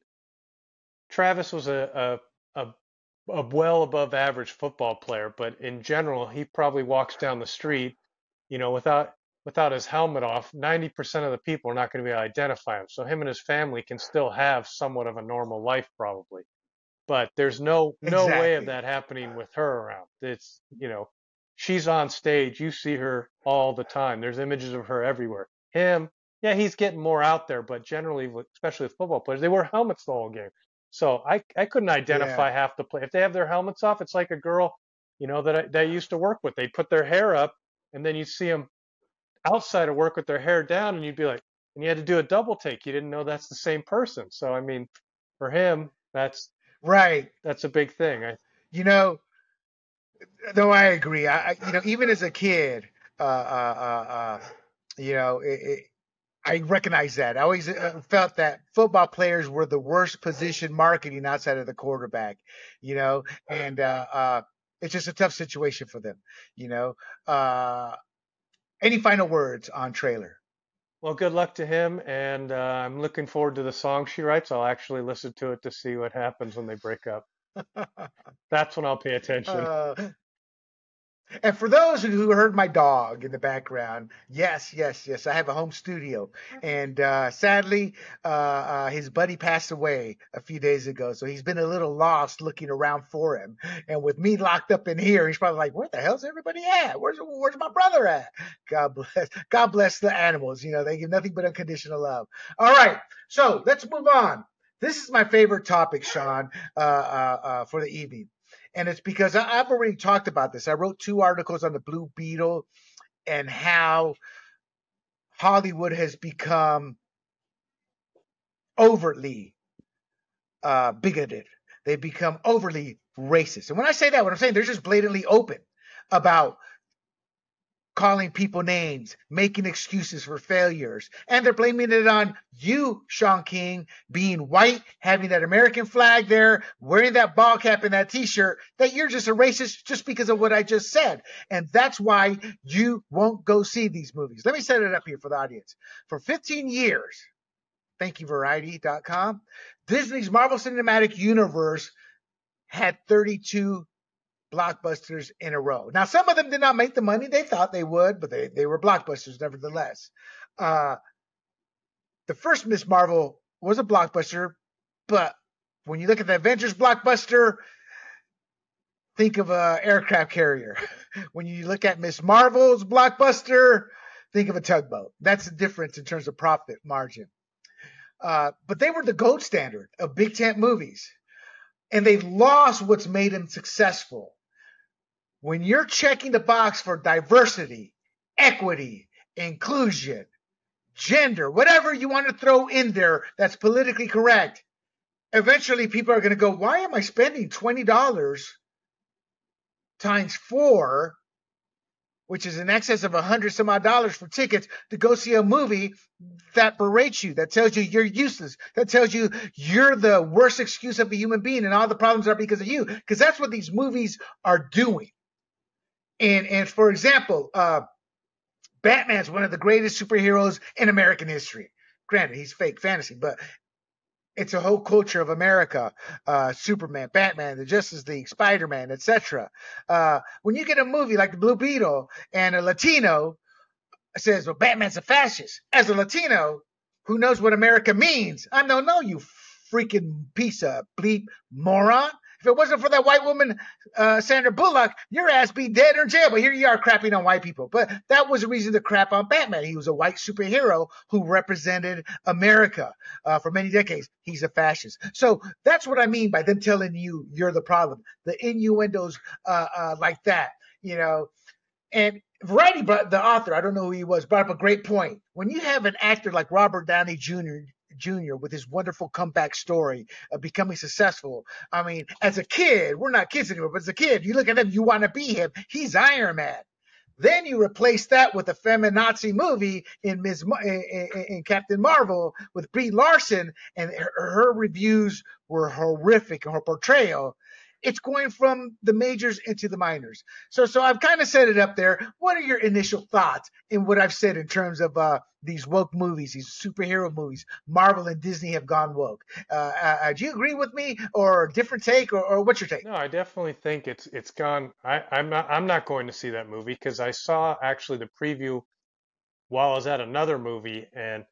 Travis was a a, a a well above average football player, but in general, he probably walks down the street, you know, without without his helmet off, 90% of the people are not going to be able to identify him. So him and his family can still have somewhat of a normal life probably. But there's no no exactly. way of that happening with her around. It's you know, she's on stage, you see her all the time. There's images of her everywhere. Him, yeah, he's getting more out there, but generally, especially with football players, they wear helmets the whole game. So I I couldn't identify yeah. half the play. If they have their helmets off, it's like a girl, you know, that I, that I used to work with. They put their hair up, and then you see them outside of work with their hair down and you'd be like and you had to do a double take you didn't know that's the same person so i mean for him that's right that's a big thing I, you know though i agree i you know even as a kid uh uh uh, uh you know it, it, I recognize that. I always uh, felt that football players were the worst position marketing outside of the quarterback, you know, and uh, uh, it's just a tough situation for them, you know. Any final words on trailer? Well, good luck to him, and uh, I'm looking forward to the song she writes. I'll actually listen to it to see what happens when they break up. That's when I'll pay attention. Uh, And for those who heard my dog in the background, yes, yes, yes, I have a home studio, and uh, sadly, uh, uh, his buddy passed away a few days ago, so he's been a little lost looking around for him. And with me locked up in here, he's probably like, "Where the hell's everybody at? Where's where's my brother at?" God bless, God bless the animals. You know, they give nothing but unconditional love. All right, so let's move on. This is my favorite topic, Sean, uh, uh, uh, for the evening and it's because I, have already talked about this. I wrote two articles on the Blue Beetle and how Hollywood has become overtly uh, bigoted. They've become overly racist. And when I say that, what I'm saying, they're just blatantly open about calling people names, making excuses for failures. And they're blaming it on you, Sean King, being white, having that American flag there, wearing that ball cap and that t shirt, that you're just a racist just because of what I just said. And that's why you won't go see these movies. Let me set it up here for the audience. For 15 years, thank you, Variety.com, Disney's Marvel Cinematic Universe had 32 blockbusters in a row. Now, some of them did not make the money they thought they would, but they, they were blockbusters nevertheless. Uh, the first Ms. Marvel was a blockbuster, but when you look at the Avengers blockbuster, think of a aircraft carrier. when you look at Ms. Marvel's blockbuster, think of a tugboat. That's the difference in terms of profit margin. Uh, but they were the gold standard of big tent movies. And they lost what's made them successful when you're checking the box for diversity, equity, inclusion, gender, whatever you want to throw in there that's politically correct, eventually people are going to go, why am I spending $20 times four, which is in excess of a hundred some odd dollars for tickets to go see a movie that berates you, that tells you you're useless, that tells you you're the worst excuse of a human being and all the problems are because of you. Because that's what these movies are doing. And and for example, uh, Batman's one of the greatest superheroes in American history. Granted, he's fake fantasy, but it's a whole culture of America. Uh, Superman, Batman, the Justice League, Spider Man, etc. Uh, when you get a movie like the Blue Beetle and a Latino says, "Well, Batman's a fascist," as a Latino who knows what America means, I don't know you freaking piece of bleep moron. If it wasn't for that white woman, uh, Sandra Bullock, your ass be dead or in jail. But here you are crapping on white people. But that was a reason to crap on Batman. He was a white superhero who represented America uh, for many decades. He's a fascist. So that's what I mean by them telling you you're the problem. The innuendos uh, uh like that, you know. And Variety, the author, I don't know who he was, brought up a great point. When you have an actor like Robert Downey Jr. Jr. with his wonderful comeback story of becoming successful. I mean, as a kid, we're not kids anymore, but as a kid, you look at him, you want to be him. He's Iron Man. Then you replace that with a feminazi movie in Ms. in, in Captain Marvel with Brie Larson, and her, her reviews were horrific her portrayal it's going from the majors into the minors. So, so I've kind of set it up there. What are your initial thoughts in what I've said in terms of uh, these woke movies, these superhero movies? Marvel and Disney have gone woke. Uh, uh, do you agree with me, or different take, or, or, what's your take? No, I definitely think it's it's gone. I, I'm not I'm not going to see that movie because I saw actually the preview while I was at another movie and.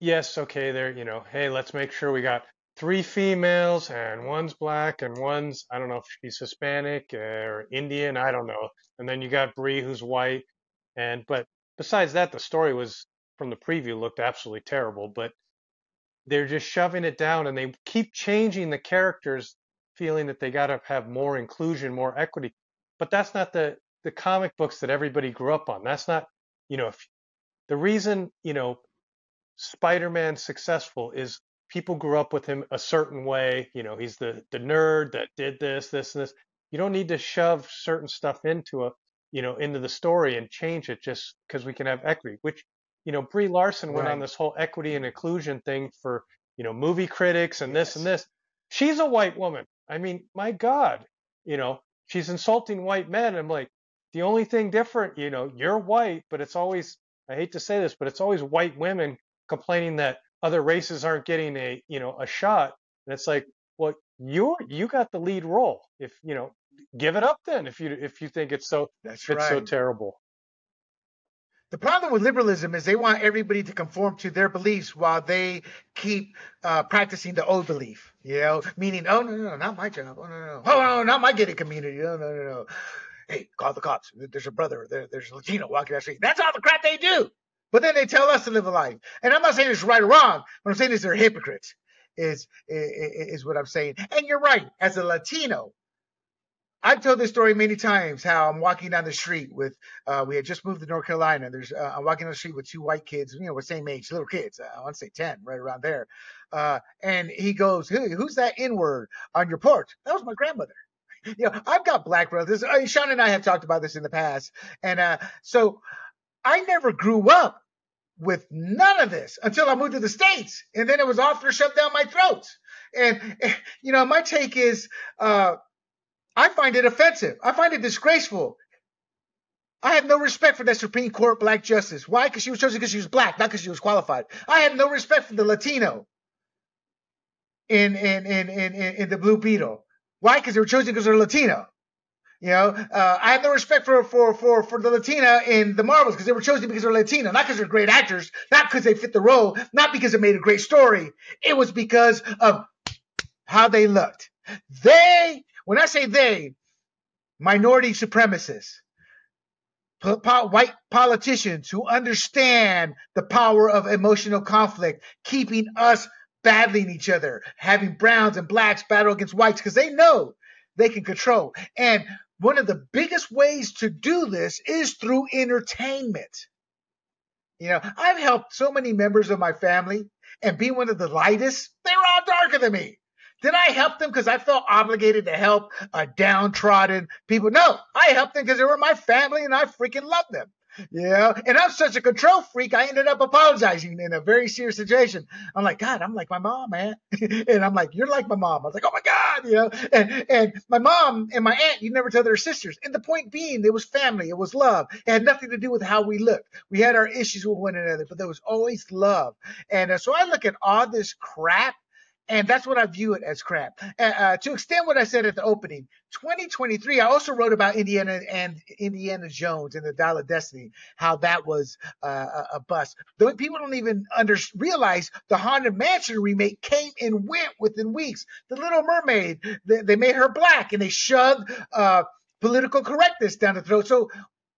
Yes, okay, there, you know, hey, let's make sure we got three females and one's black and one's I don't know if she's Hispanic or Indian, I don't know. And then you got Brie who's white. And but besides that, the story was from the preview looked absolutely terrible. But they're just shoving it down and they keep changing the characters, feeling that they got to have more inclusion, more equity. But that's not the the comic books that everybody grew up on. That's not, you know, if the reason, you know, Spider-Man successful is people grew up with him a certain way. You know, he's the the nerd that did this, this, and this. You don't need to shove certain stuff into a you know into the story and change it just because we can have equity. Which you know, Brie Larson went right. on this whole equity and inclusion thing for you know movie critics and yes. this and this. She's a white woman. I mean, my God, you know, she's insulting white men. I'm like, the only thing different, you know, you're white, but it's always I hate to say this, but it's always white women complaining that other races aren't getting a you know a shot and it's like well you you got the lead role if you know give it up then if you if you think it's so That's it's so terrible. The problem with liberalism is they want everybody to conform to their beliefs while they keep uh, practicing the old belief. You know, meaning, oh no, no, no, not my job. Oh no, no, no. oh no, not my gated community. No, no, no, no. Hey, call the cops. There's a brother. There, there's a Latino walking down the street. That's all the crap they do. But then they tell us to live a life. And I'm not saying it's right or wrong. What I'm saying is they're hypocrites. Is is, is what I'm saying. And you're right. As a Latino, I've told this story many times. How I'm walking down the street with, uh, we had just moved to North Carolina. There's, uh, I'm walking down the street with two white kids, you know, we're same age, little kids. Uh, I want to say ten, right around there. Uh, and he goes, hey, "Who's that N word on your porch?" That was my grandmother. You know, I've got black brothers. Uh, Sean and I have talked about this in the past, and uh, so I never grew up with none of this until I moved to the states, and then it was off or shoved down my throat. And you know, my take is. Uh, I find it offensive. I find it disgraceful. I have no respect for that Supreme Court black justice. Why? Because she was chosen because she was black, not because she was qualified. I have no respect for the Latino in in in in in, the Blue Beetle. Why? Because they were chosen because they're Latino. You know, uh, I have no respect for for for for the Latina in the Marvels because they were chosen because they're Latina, not because they're great actors, not because they fit the role, not because it made a great story. It was because of how they looked. They when I say they, minority supremacists, po- po- white politicians who understand the power of emotional conflict, keeping us battling each other, having browns and blacks battle against whites because they know they can control. And one of the biggest ways to do this is through entertainment. You know, I've helped so many members of my family and be one of the lightest. They're all darker than me. Did I help them because I felt obligated to help a downtrodden people? No, I helped them because they were my family and I freaking loved them. Yeah. And I'm such a control freak. I ended up apologizing in a very serious situation. I'm like, God, I'm like my mom, man. and I'm like, you're like my mom. I was like, oh my God, you know, and, and my mom and my aunt, you never tell their sisters. And the point being, it was family. It was love. It had nothing to do with how we looked. We had our issues with one another, but there was always love. And uh, so I look at all this crap and that's what I view it as crap. Uh, uh, to extend what I said at the opening, 2023, I also wrote about Indiana and Indiana Jones and the Dial of Destiny, how that was uh, a bust. Though people don't even under, realize the Haunted Mansion remake came and went within weeks. The Little Mermaid, they, they made her black and they shoved uh, political correctness down the throat. So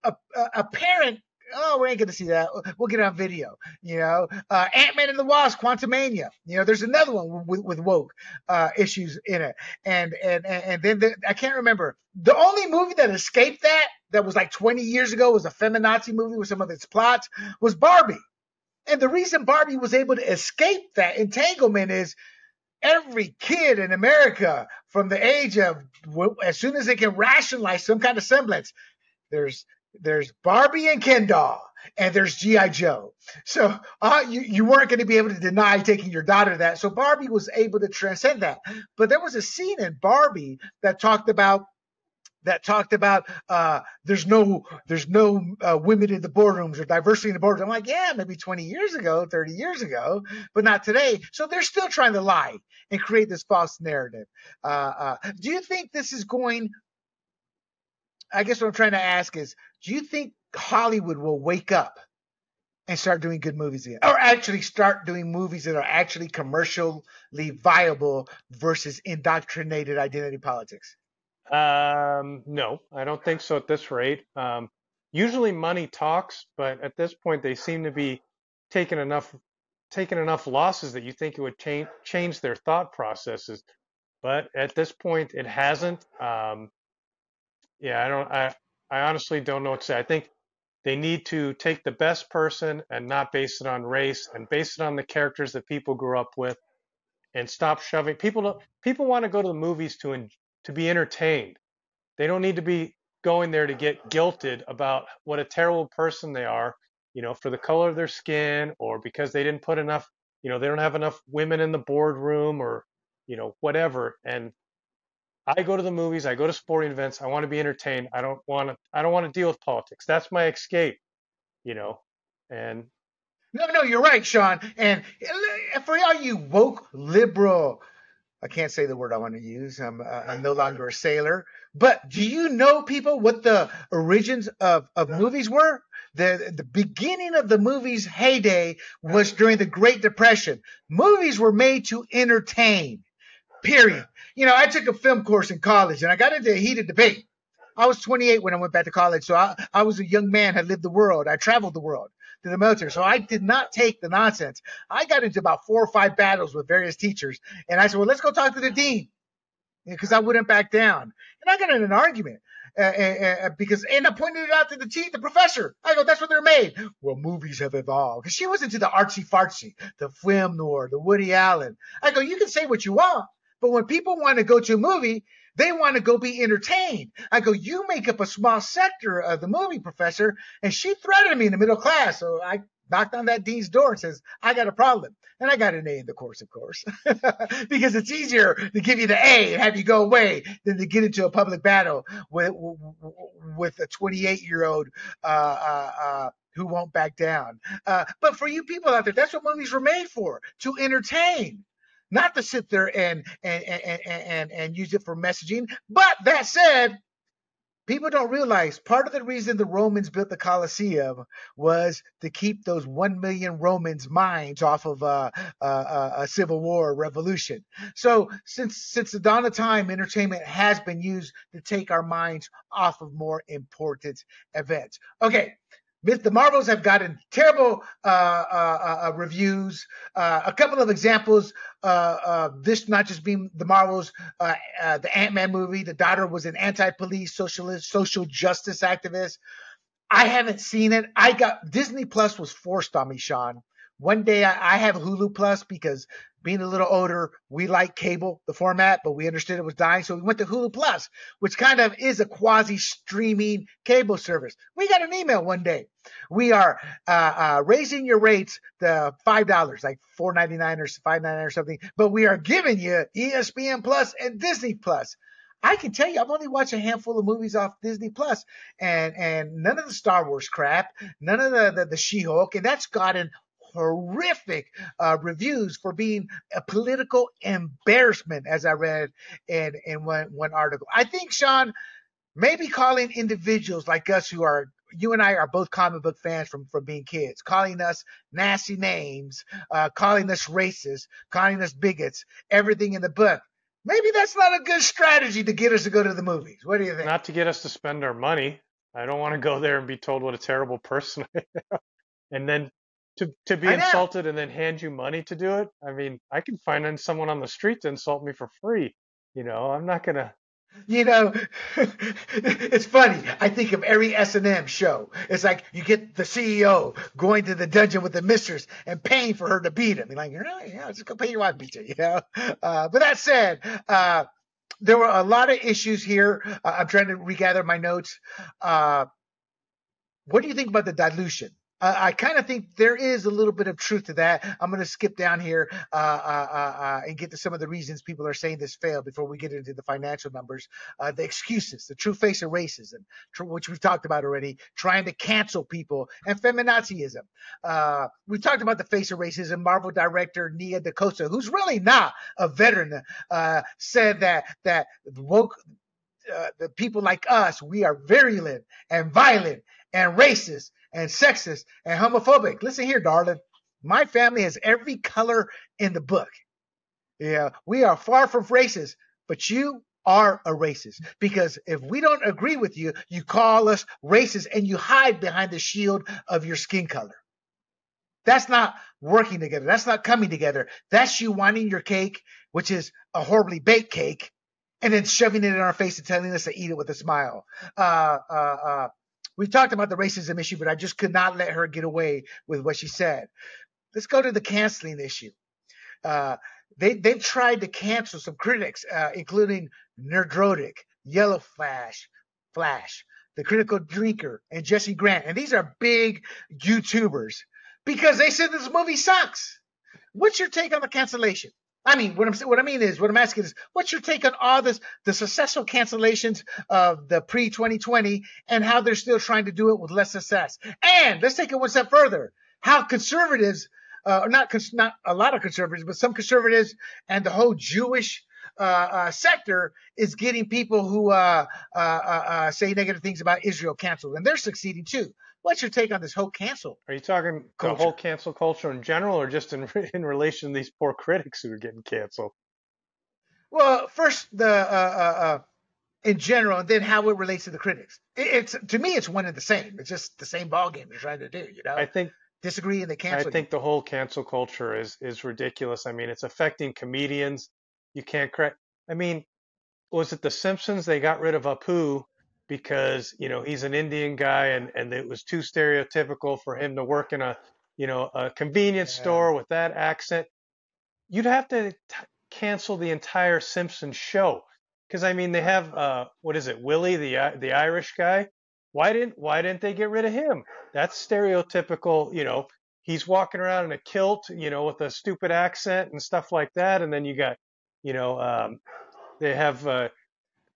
a, a parent oh, we ain't going to see that. We'll get it on video. You know, uh, Ant Man and the Wasp, Quantumania. You know, there's another one with, with woke uh, issues in it, and and and then the, I can't remember the only movie that escaped that that was like 20 years ago was a feminazi movie with some of its plots was Barbie, and the reason Barbie was able to escape that entanglement is every kid in America from the age of as soon as they can rationalize some kind of semblance, there's there's Barbie and Ken doll, and there's GI Joe. So uh, you you weren't going to be able to deny taking your daughter to that. So Barbie was able to transcend that. But there was a scene in Barbie that talked about that talked about uh, there's no there's no uh, women in the boardrooms or diversity in the boardrooms. I'm like, yeah, maybe 20 years ago, 30 years ago, but not today. So they're still trying to lie and create this false narrative. Uh, uh do you think this is going I guess what I'm trying to ask is, do you think Hollywood will wake up and start doing good movies again, or actually start doing movies that are actually commercially viable versus indoctrinated identity politics? Um, no, I don't think so at this rate. Um, usually money talks, but at this point they seem to be taking enough taking enough losses that you think it would change change their thought processes. But at this point, it hasn't. Um, yeah, I don't. I I honestly don't know what to say. I think they need to take the best person and not base it on race and base it on the characters that people grew up with, and stop shoving people. People want to go to the movies to to be entertained. They don't need to be going there to get guilted about what a terrible person they are, you know, for the color of their skin or because they didn't put enough, you know, they don't have enough women in the boardroom or, you know, whatever. And I go to the movies, I go to sporting events, I want to be entertained. I don't want to I don't want to deal with politics. That's my escape, you know. And no, no, you're right, Sean. And for all you woke liberal I can't say the word I want to use. I'm, uh, I'm no longer a sailor. But do you know, people, what the origins of, of movies were? The, the beginning of the movie's heyday was during the Great Depression. Movies were made to entertain, period. You know, I took a film course in college and I got into a heated debate. I was 28 when I went back to college. So I, I was a young man, had lived the world. I traveled the world to the military. So I did not take the nonsense. I got into about four or five battles with various teachers. And I said, well, let's go talk to the dean because I wouldn't back down. And I got in an argument. Uh, uh, uh, because and I pointed it out to the chief, the professor. I go, that's what they're made. Well, movies have evolved. Because she was into the artsy fartsy, the film noir, the Woody Allen. I go, you can say what you want, but when people want to go to a movie, they want to go be entertained. I go, you make up a small sector of the movie, professor. And she threatened me in the middle class. So I knocked on that dean's door and says, I got a problem. And I got an A in the course, of course, because it's easier to give you the A and have you go away than to get into a public battle with, with a 28 year old, uh, uh, uh, who won't back down. Uh, but for you people out there, that's what movies were made for, to entertain not to sit there and and and and, and use it for messaging. But that said, people don't realize part of the reason the Romans built the Colosseum was to keep those one million Romans' minds off of a, a, a civil war or revolution. So since since the dawn of time, entertainment has been used to take our minds off of more important events. Okay, the Marvels have gotten terrible uh, uh, uh, reviews. Uh, a couple of examples. Uh, this not just being the Marvels, uh, the Ant Man movie. The daughter was an anti-police socialist, social justice activist. I haven't seen it. I got Disney Plus was forced on me, Sean. One day I, I have Hulu Plus because being a little older, we like cable, the format, but we understood it was dying. So we went to Hulu Plus, which kind of is a quasi streaming cable service. We got an email one day. We are uh, uh, raising your rates to five dollars, like four ninety nine or five ninety nine or something. But we are giving you ESPN Plus and Disney Plus. I can tell you, I've only watched a handful of movies off Disney Plus, and and none of the Star Wars crap, none of the the, the She Hulk, and that's gotten horrific uh, reviews for being a political embarrassment, as I read in, in one, one article. I think, Sean, maybe calling individuals like us who are you and I are both comic book fans from, from being kids, calling us nasty names, uh, calling us racist, calling us bigots, everything in the book. Maybe that's not a good strategy to get us to go to the movies. What do you think? Not to get us to spend our money. I don't want to go there and be told what a terrible person I am. and then to to be insulted and then hand you money to do it. I mean, I can find someone on the street to insult me for free. You know, I'm not gonna. You know, it's funny. I think of every S and M show. It's like you get the CEO going to the dungeon with the mistress and paying for her to beat him. You're like, really? Yeah, just go pay your wife beat you. You know. Uh, but that said, uh, there were a lot of issues here. Uh, I'm trying to regather my notes. Uh, what do you think about the dilution? Uh, I kind of think there is a little bit of truth to that. I'm going to skip down here uh, uh, uh, uh, and get to some of the reasons people are saying this failed before we get into the financial numbers. The excuses, the true face of racism, tr- which we've talked about already, trying to cancel people, and feminazism. we talked about the face of racism. Marvel director Nia DaCosta, who's really not a veteran, said that that woke. the people like us, we are virulent and violent and racist and sexist and homophobic. Listen here, darling. My family has every color in the book. Yeah, we are far from racist, but you are a racist because if we don't agree with you, you call us racist and you hide behind the shield of your skin color. That's not working together. That's not coming together. That's you wanting your cake, which is a horribly baked cake, and then shoving it in our face and telling us to eat it with a smile. Uh, uh, uh, we talked about the racism issue, but I just could not let her get away with what she said. Let's go to the canceling issue. Uh, they they've tried to cancel some critics, uh, including Nerdrotic, Yellow Flash, Flash, The Critical Drinker, and Jesse Grant, and these are big YouTubers because they said this movie sucks. What's your take on the cancellation? I mean, what I'm what I mean is, what I'm asking is, what's your take on all this, the successful cancellations of the pre 2020, and how they're still trying to do it with less success? And let's take it one step further. How conservatives, uh, not not a lot of conservatives, but some conservatives and the whole Jewish uh, uh, sector is getting people who uh, uh, uh, say negative things about Israel canceled, and they're succeeding too. What's your take on this whole cancel? Are you talking culture? the whole cancel culture in general, or just in in relation to these poor critics who are getting canceled? Well, first the uh, uh, uh, in general, and then how it relates to the critics. It's to me, it's one and the same. It's just the same ball game you're trying to do. You know, I think disagree and they cancel. I think you. the whole cancel culture is is ridiculous. I mean, it's affecting comedians. You can't correct. I mean, was it The Simpsons? They got rid of Apu because you know he's an Indian guy and and it was too stereotypical for him to work in a you know a convenience yeah. store with that accent. You'd have to t- cancel the entire Simpsons show because I mean they have uh, what is it, Willie the the Irish guy? Why didn't why didn't they get rid of him? That's stereotypical. You know, he's walking around in a kilt, you know, with a stupid accent and stuff like that. And then you got, you know, um, they have uh,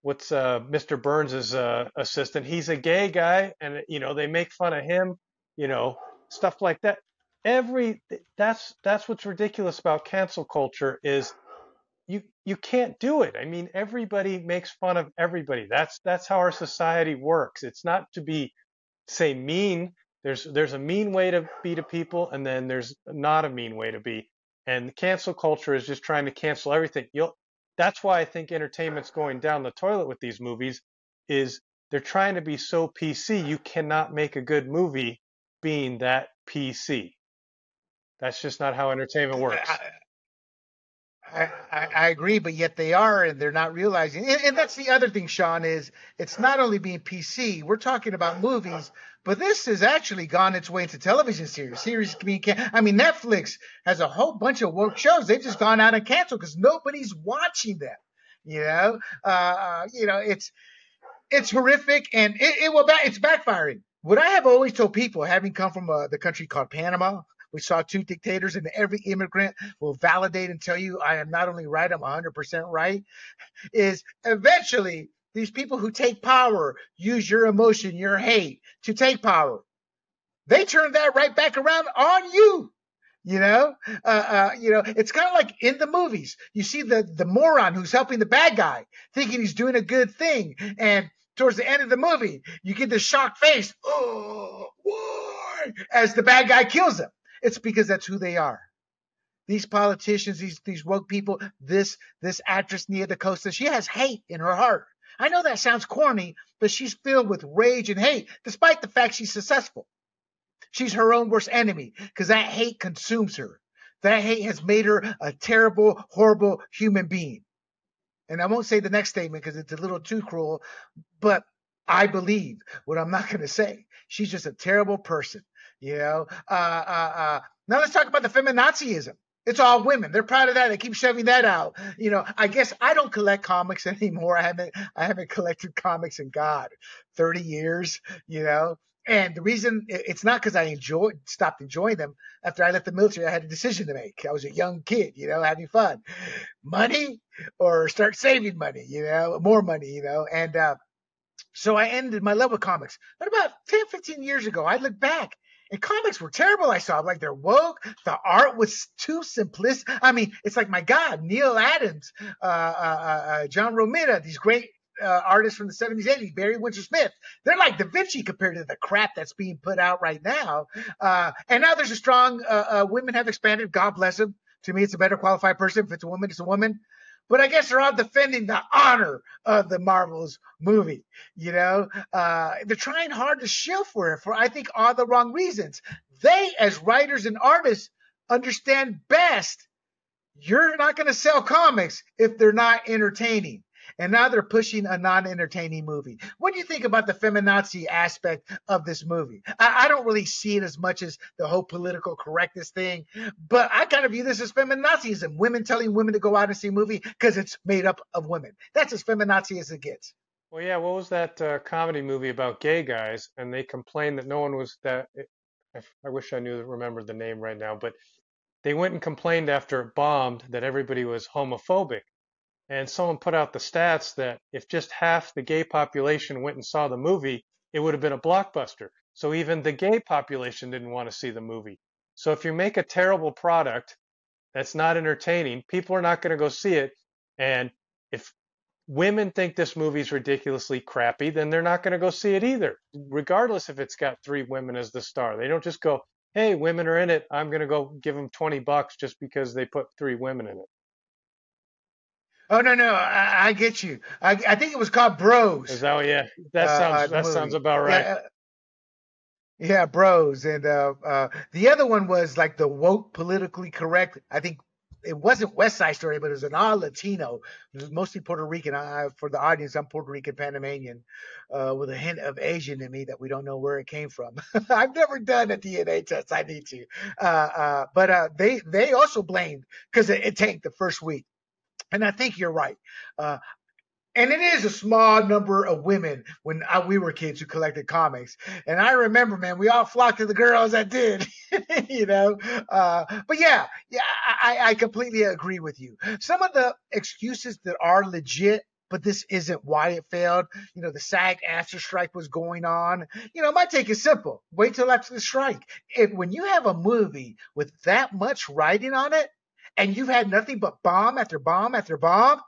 what's uh, Mr. Burns's uh, assistant. He's a gay guy, and you know they make fun of him. You know, stuff like that. Every that's that's what's ridiculous about cancel culture is you you can't do it. I mean, everybody makes fun of everybody. That's that's how our society works. It's not to be say mean. There's there's a mean way to be to people, and then there's not a mean way to be. And cancel culture is just trying to cancel everything. You'll, that's why I think entertainment's going down the toilet with these movies. Is they're trying to be so PC. You cannot make a good movie being that PC. That's just not how entertainment works. I, I, I, agree, but yet they are, and they're not realizing. And, and, that's the other thing, Sean, is it's not only being PC. We're talking about movies, but this has actually gone its way into television series. Series being, I mean, Netflix has a whole bunch of woke shows. They've just gone out and canceled because nobody's watching them. You know, uh, uh, you know, it's it's horrific, and it, it will back. It's backfiring. What I have always told people, having come from uh, the country called Panama, we saw two dictators, and every immigrant will validate and tell you I am not only right, I'm 100% right. Is eventually these people who take power use your emotion, your hate to take power. They turn that right back around on you. You know, uh, uh, you know, it's kind of like in the movies. You see the the moron who's helping the bad guy, thinking he's doing a good thing, and towards the end of the movie, you get the shocked face, oh, why? As the bad guy kills him. It's because that's who they are. These politicians, these these woke people, this this actress Nia DaCosta, she has hate in her heart. I know that sounds corny, but she's filled with rage and hate, despite the fact she's successful. She's her own worst enemy because that hate consumes her. That hate has made her a terrible, horrible human being. And I won't say the next statement because it's a little too cruel, but I believe what I'm not going to say. She's just a terrible person. You know, uh, uh, uh, now let's talk about the feminazism. It's all women. They're proud of that. They keep shoving that out. You know, I guess I don't collect comics anymore. I haven't, I haven't collected comics in God, 30 years, you know. And the reason it's not because I enjoyed, stopped enjoying them after I left the military. I had a decision to make. I was a young kid, you know, having fun, money or start saving money, you know, more money, you know. And uh, so I ended my love with comics. But about 10, 15 years ago, I look back and comics were terrible. I saw like they're woke. The art was too simplistic. I mean, it's like my God, Neal Adams, uh, uh, uh, uh John Romita, these great uh, artists from the 70s, 80s, Barry Windsor Smith. They're like Da Vinci compared to the crap that's being put out right now. Uh, and now there's a strong uh, women have expanded. God bless them. To me, it's a better qualified person. If it's a woman, it's a woman but I guess they're all defending the honor of the Marvels movie. You know, uh, they're trying hard to shield for it for I think all the wrong reasons. They, as writers and artists, understand best. You're not going to sell comics if they're not entertaining and now they're pushing a non-entertaining movie. What do you think about the feminazi aspect of this movie? I, I, don't really see it as much as the whole political correctness thing, but I kind of view this as feminazism. Women telling women to go out and see a movie because it's made up of women. That's as feminazi as it gets. Well, yeah. What was that uh, comedy movie about gay guys? And they complained that no one was that. I, I wish I knew remembered the name right now, but they went and complained after it bombed that everybody was homophobic. And someone put out the stats that if just half the gay population went and saw the movie, it would have been a blockbuster. So even the gay population didn't want to see the movie. So if you make a terrible product that's not entertaining, people are not going to go see it. And if women think this movie's ridiculously crappy, then they're not going to go see it either, regardless if it's got three women as the star. They don't just go, hey, women are in it. I'm going to go give them 20 bucks just because they put three women in it. Oh no no I, I get you I, I think it was called Bros. That yeah that uh, sounds uh, that movie. sounds about right. Yeah, yeah Bros and uh, uh, the other one was like the woke politically correct. I think it wasn't West Side Story, but it was an all Latino. It was mostly Puerto Rican. I, for the audience, I'm Puerto Rican Panamanian, uh, with a hint of Asian in me that we don't know where it came from. I've never done a DNA test. I need to. Uh, uh, but uh, they they also blamed because it, it, tanked the first week. And I think you're right. Uh, and it is a small number of women when I, we were kids who collected comics. And I remember, man, we all flocked to the girls that did, you know. Uh, but yeah, yeah, I, I completely agree with you. Some of the excuses that are legit but this isn't why it failed. You know, the SAG-AFTRA strike was going on. You know, my take is simple. Wait till after the strike. If when you have a movie with that much writing on it and you've had nothing but bomb after bomb after bomb,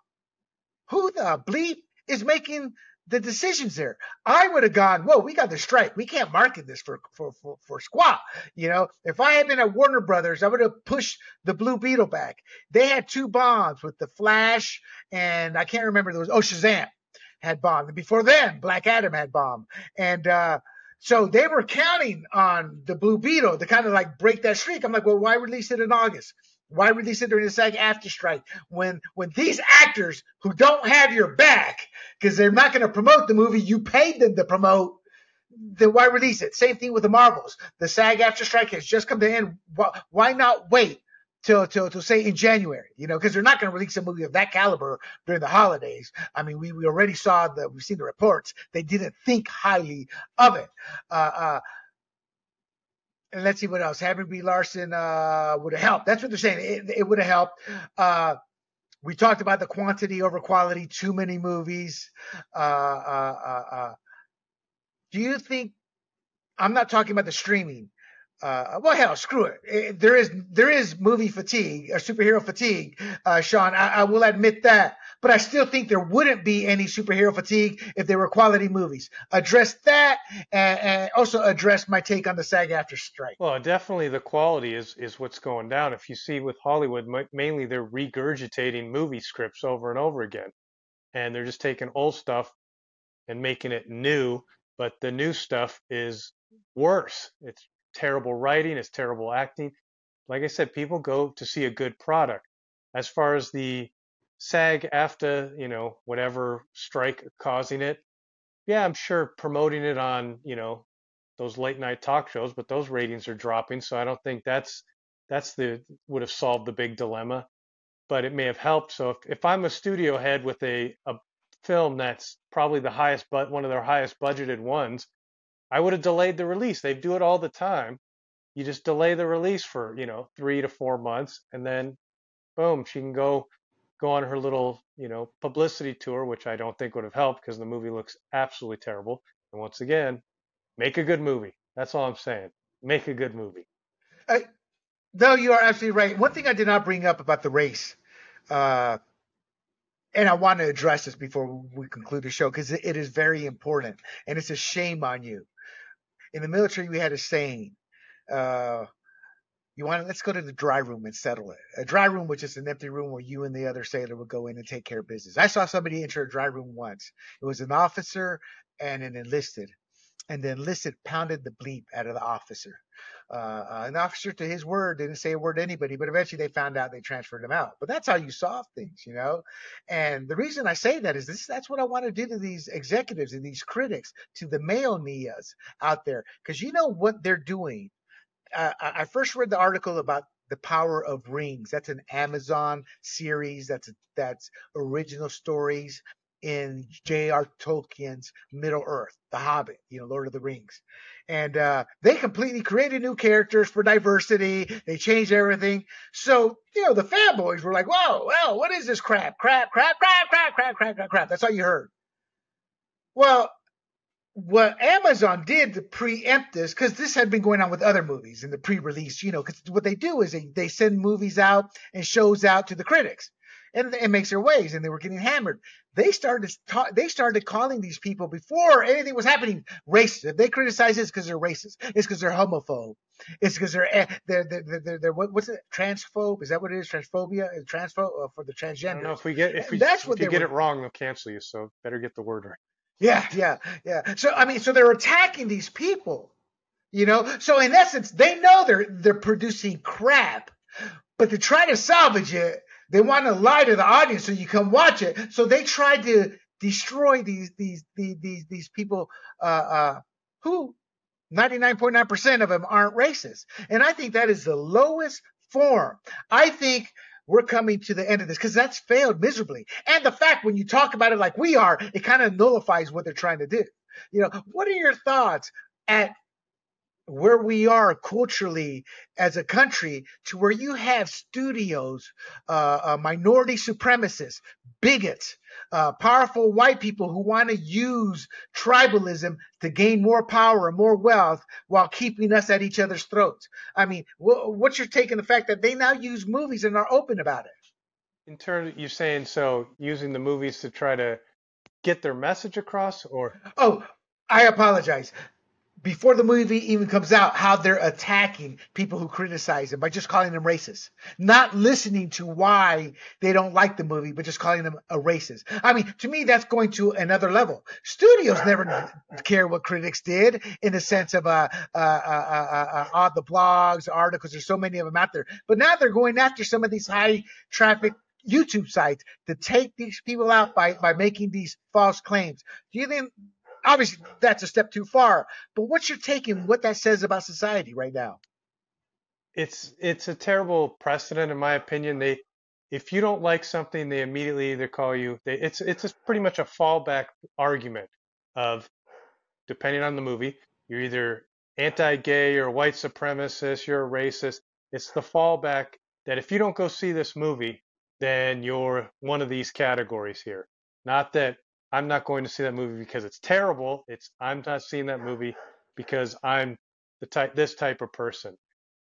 who the bleep is making the decisions there? I would have gone, whoa, we got the strike. We can't market this for, for, for, for squat. You know, if I had been at Warner Brothers, I would have pushed the Blue Beetle back. They had two bombs with the Flash and I can't remember was, oh, Shazam had bomb. And before then, Black Adam had bomb. And, uh, so they were counting on the Blue Beetle to kind of like break that streak. I'm like, well, why release it in August? Why release it during the SAG-AFTRA strike when when these actors who don't have your back because they're not going to promote the movie you paid them to promote? Then why release it? Same thing with the Marvels. The SAG-AFTRA strike has just come to end. Why, why not wait till till till say in January? You know, because they're not going to release a movie of that caliber during the holidays. I mean, we we already saw the we've seen the reports. They didn't think highly of it. Uh, uh, and let's see what else. Having B. Larson uh, would have helped. That's what they're saying. It, it would have helped. Uh, we talked about the quantity over quality. Too many movies. Uh, uh, uh, uh. do you think? I'm not talking about the streaming. Uh, well, hell, screw it. it. There is there is movie fatigue or superhero fatigue, uh, Sean. I, I will admit that but I still think there wouldn't be any superhero fatigue if they were quality movies. Address that and, and also address my take on the SAG-AFTRA strike. Well, definitely the quality is, is what's going down. If you see with Hollywood, mainly they're regurgitating movie scripts over and over again. And they're just taking old stuff and making it new, but the new stuff is worse. It's terrible writing, it's terrible acting. Like I said, people go to see a good product. As far as the SAG-AFTRA, you know, whatever strike causing it. Yeah, I'm sure promoting it on, you know, those late night talk shows, but those ratings are dropping. So I don't think that's that's the would have solved the big dilemma, but it may have helped. So if, if I'm a studio head with a, a film that's probably the highest but one of their highest budgeted ones, I would have delayed the release. They do it all the time. You just delay the release for, you know, three to four months and then boom, she can go go on her little, you know, publicity tour, which I don't think would have helped because the movie looks absolutely terrible. And once again, make a good movie. That's all I'm saying. Make a good movie. I, no, you are absolutely right. One thing I did not bring up about the race, uh, and I want to address this before we conclude the show because it, it is very important and it's a shame on you. In the military, we had a saying, uh, you want to, let's go to the dry room and settle it. A dry room, which is an empty room where you and the other sailor would go in and take care of business. I saw somebody enter a dry room once. It was an officer and an enlisted. And the enlisted pounded the bleep out of the officer. Uh, uh, an officer, to his word, didn't say a word to anybody, but eventually they found out they transferred him out. But that's how you solve things, you know. And the reason I say that is this: that's what I want to do to these executives and these critics, to the male Nias out there, because you know what they're doing uh, I first read the article about the Power of Rings. That's an Amazon series. That's that's original stories in J.R. Tolkien's Middle Earth, The Hobbit, you know, Lord of the Rings. And uh, they completely created new characters for diversity. They changed everything. So, you know, the fanboys were like, whoa, well, what is this crap? Crap, crap, crap, crap, crap, crap, crap, crap. That's all you heard. Well, what Amazon did to preempt this, because this had been going on with other movies in the pre-release, you know, because what they do is they, they send movies out and shows out to the critics. And it makes their ways, and they were getting hammered. They started ta- they started calling these people before anything was happening racist. If they criticize it, it's because they're racist. It's because they're homophobe. It's because they're, eh, they're, they're, they're, they're, they're, what's it? Transphobe? Is that what it is? Transphobia? Transphobe uh, for the transgender. Know if we get if we, that's what if you get were, it wrong, they'll cancel you. So better get the word right. Yeah, yeah, yeah. So I mean, so they're attacking these people, you know. So in essence, they know they're they're producing crap, but to try to salvage it, they want to lie to the audience so you come watch it. So they try to destroy these these these these, these people uh, uh, who 99.9% of them aren't racist. And I think that is the lowest form. I think we're coming to the end of this because that's failed miserably. And the fact when you talk about it like we are, it kind of nullifies what they're trying to do. You know, what are your thoughts at where we are culturally as a country to where you have studios, uh, uh, minority supremacists, bigots, uh, powerful white people who want to use tribalism to gain more power and more wealth while keeping us at each other's throats. I mean, wh- what's your take on the fact that they now use movies and are open about it? In terms, you're saying so using the movies to try to get their message across, or oh, I apologize before the movie even comes out, how they're attacking people who criticize them by just calling them racist, not listening to why they don't like the movie, but just calling them a racist. I mean, to me, that's going to another level. Studios never care what critics did in the sense of uh, uh, uh, uh, uh, the blogs, articles. There's so many of them out there, but now they're going after some of these high traffic YouTube sites to take these people out by by making these false claims. Do you think obviously that's a step too far. But what's your take on what that says about society right now? It's it's a terrible precedent in my opinion. They if you don't like something, they immediately either call you. They, it's it's pretty much a fallback argument of depending on the movie, you're either anti-gay or white supremacist, you're a racist. It's the fallback that if you don't go see this movie, then you're one of these categories here. Not that I'm not going to see that movie because it's terrible. It's I'm not seeing that movie because I'm the type this type of person.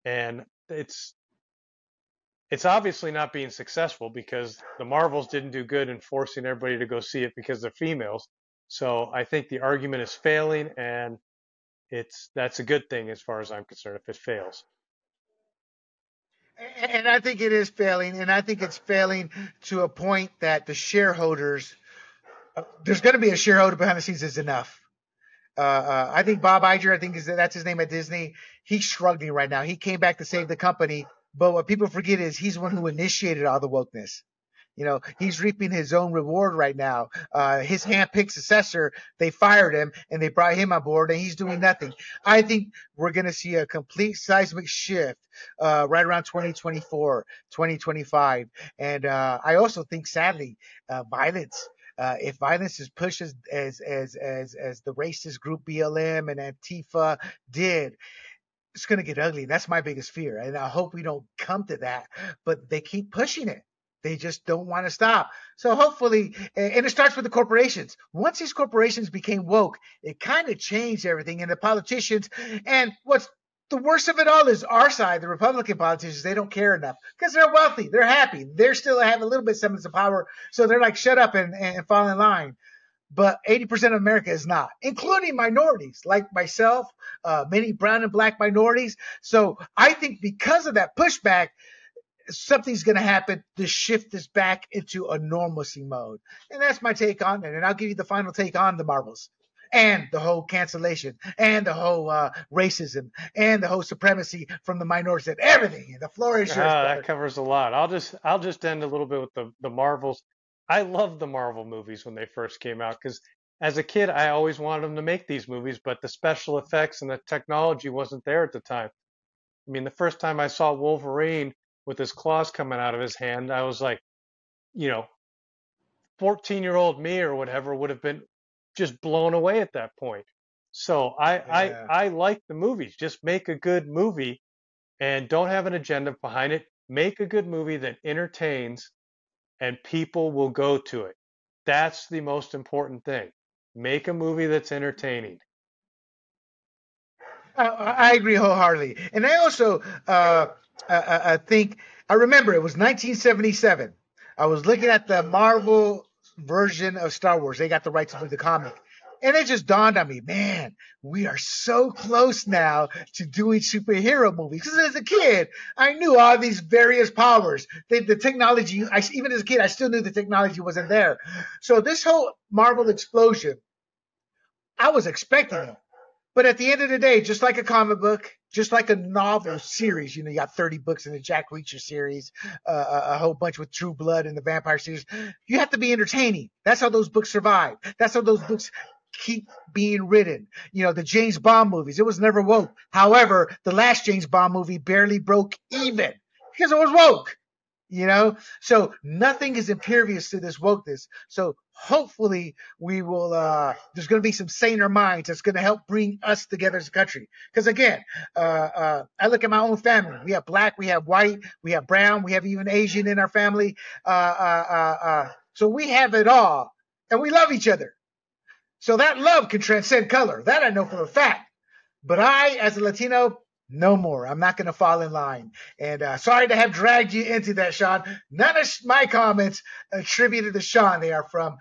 And it's it's obviously not being successful because the Marvels didn't do good in forcing everybody to go see it because they're females. So I think the argument is failing and it's that's a good thing as far as I'm concerned if it fails. And I think it is failing, and I think it's failing to a point that the shareholders there's going to be a shareholder behind the scenes is enough. Uh, uh, I think Bob Iger, I think is that's his name at Disney. He's struggling right now. He came back to save the company, but what people forget is he's the one who initiated all the wokeness. You know, he's reaping his own reward right now. Uh, his handpicked successor, they fired him and they brought him on board and he's doing nothing. I think we're going to see a complete seismic shift, uh, right around 2024, 2025. And, uh, I also think sadly, uh, violence uh, if violence is pushed as, as as as as the racist group BLM and Antifa did, it's going to get ugly. That's my biggest fear, and I hope we don't come to that. But they keep pushing it. They just don't want to stop. So hopefully, and it starts with the corporations. Once these corporations became woke, it kind of changed everything. And the politicians, and what's the worst of it all is our side, the Republican politicians, they don't care enough because they're wealthy. They're happy. They're still have a little bit semblance of power. So they're like, shut up and, and fall in line. But 80% of America is not, including minorities like myself, uh, many brown and black minorities. So I think because of that pushback, something's going to happen to shift this back into a normalcy mode. And that's my take on it. And I'll give you the final take on the Marvels and the whole cancellation and the whole uh, racism and the whole supremacy from the minorities and everything. The floor is yours. Uh, that covers a lot. I'll just I'll just end a little bit with the the Marvels. I love the Marvel movies when they first came out because as a kid I always wanted them to make these movies, but the special effects and the technology wasn't there at the time. I mean, the first time I saw Wolverine with his claws coming out of his hand, I was like, you know, 14 year old me or whatever would have been just blown away at that point. So I, yeah. I, I like the movies. Just make a good movie and don't have an agenda behind it. Make a good movie that entertains and people will go to it. That's the most important thing. Make a movie that's entertaining. I agree wholeheartedly. And I also uh, I, I think, I remember it was 1977. I was looking at the Marvel version of Star Wars. They got the rights to the comic. And it just dawned on me, man, we are so close now to doing superhero movies. Because as a kid, I knew all these various powers. The, the technology, I, even as a kid, I still knew the technology wasn't there. So this whole Marvel explosion, I was expecting it. But at the end of the day, just like a comic book, just like a novel series, you know, you got 30 books in the Jack Reacher series, uh, a whole bunch with True Blood and the Vampire series. You have to be entertaining. That's how those books survive. That's how those books keep being written. You know, the James Bond movies, it was never woke. However, the last James Bond movie barely broke even because it was woke. You know, so nothing is impervious to this wokeness. So hopefully we will uh there's going to be some saner minds that's going to help bring us together as a country because again uh uh i look at my own family we have black we have white we have brown we have even asian in our family uh uh uh, uh so we have it all and we love each other so that love can transcend color. That I know for a fact. But I, as a Latino, no more. I'm not going to fall in line. And uh, sorry to have dragged you into that, Sean. None of my comments attributed to Sean. They are from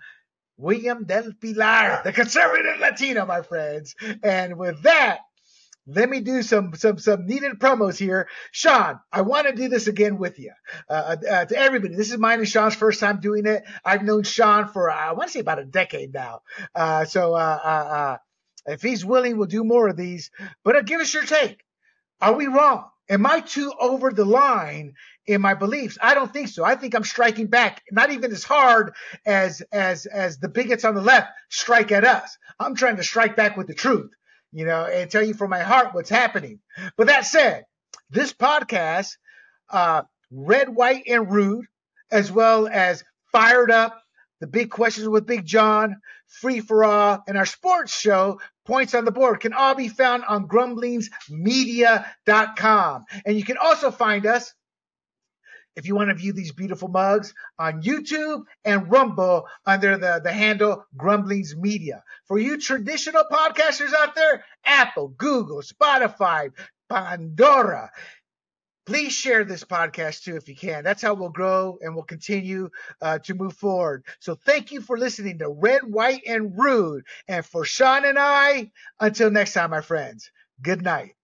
William Del Pilar, the conservative Latino, my friends. And with that, let me do some some some needed promos here. Sean, I want to do this again with you. Uh, uh, to everybody, this is mine and Sean's first time doing it. I've known Sean for uh, I want to say about a decade now. Uh, so uh, uh, if he's willing, we'll do more of these. But give us your take. Are we wrong? Am I too over the line in my beliefs? I don't think so. I think I'm striking back, not even as hard as as as the bigots on the left strike at us. I'm trying to strike back with the truth you know, and tell you from my heart what's happening. But that said, this podcast, uh, Red, White, and Rude, as well as Fired Up, the big questions with Big John, Free for All, and our sports show, Points on the Board, can all be found on grumblingsmedia.com. And you can also find us if you want to view these beautiful mugs on YouTube and Rumble under the, the handle Grumblings Media. For you traditional podcasters out there, Apple, Google, Spotify, Pandora, please share this podcast too if you can. That's how we'll grow and we'll continue uh, to move forward. So thank you for listening to Red, White, and Rude. And for Sean and I, until next time, my friends, good night.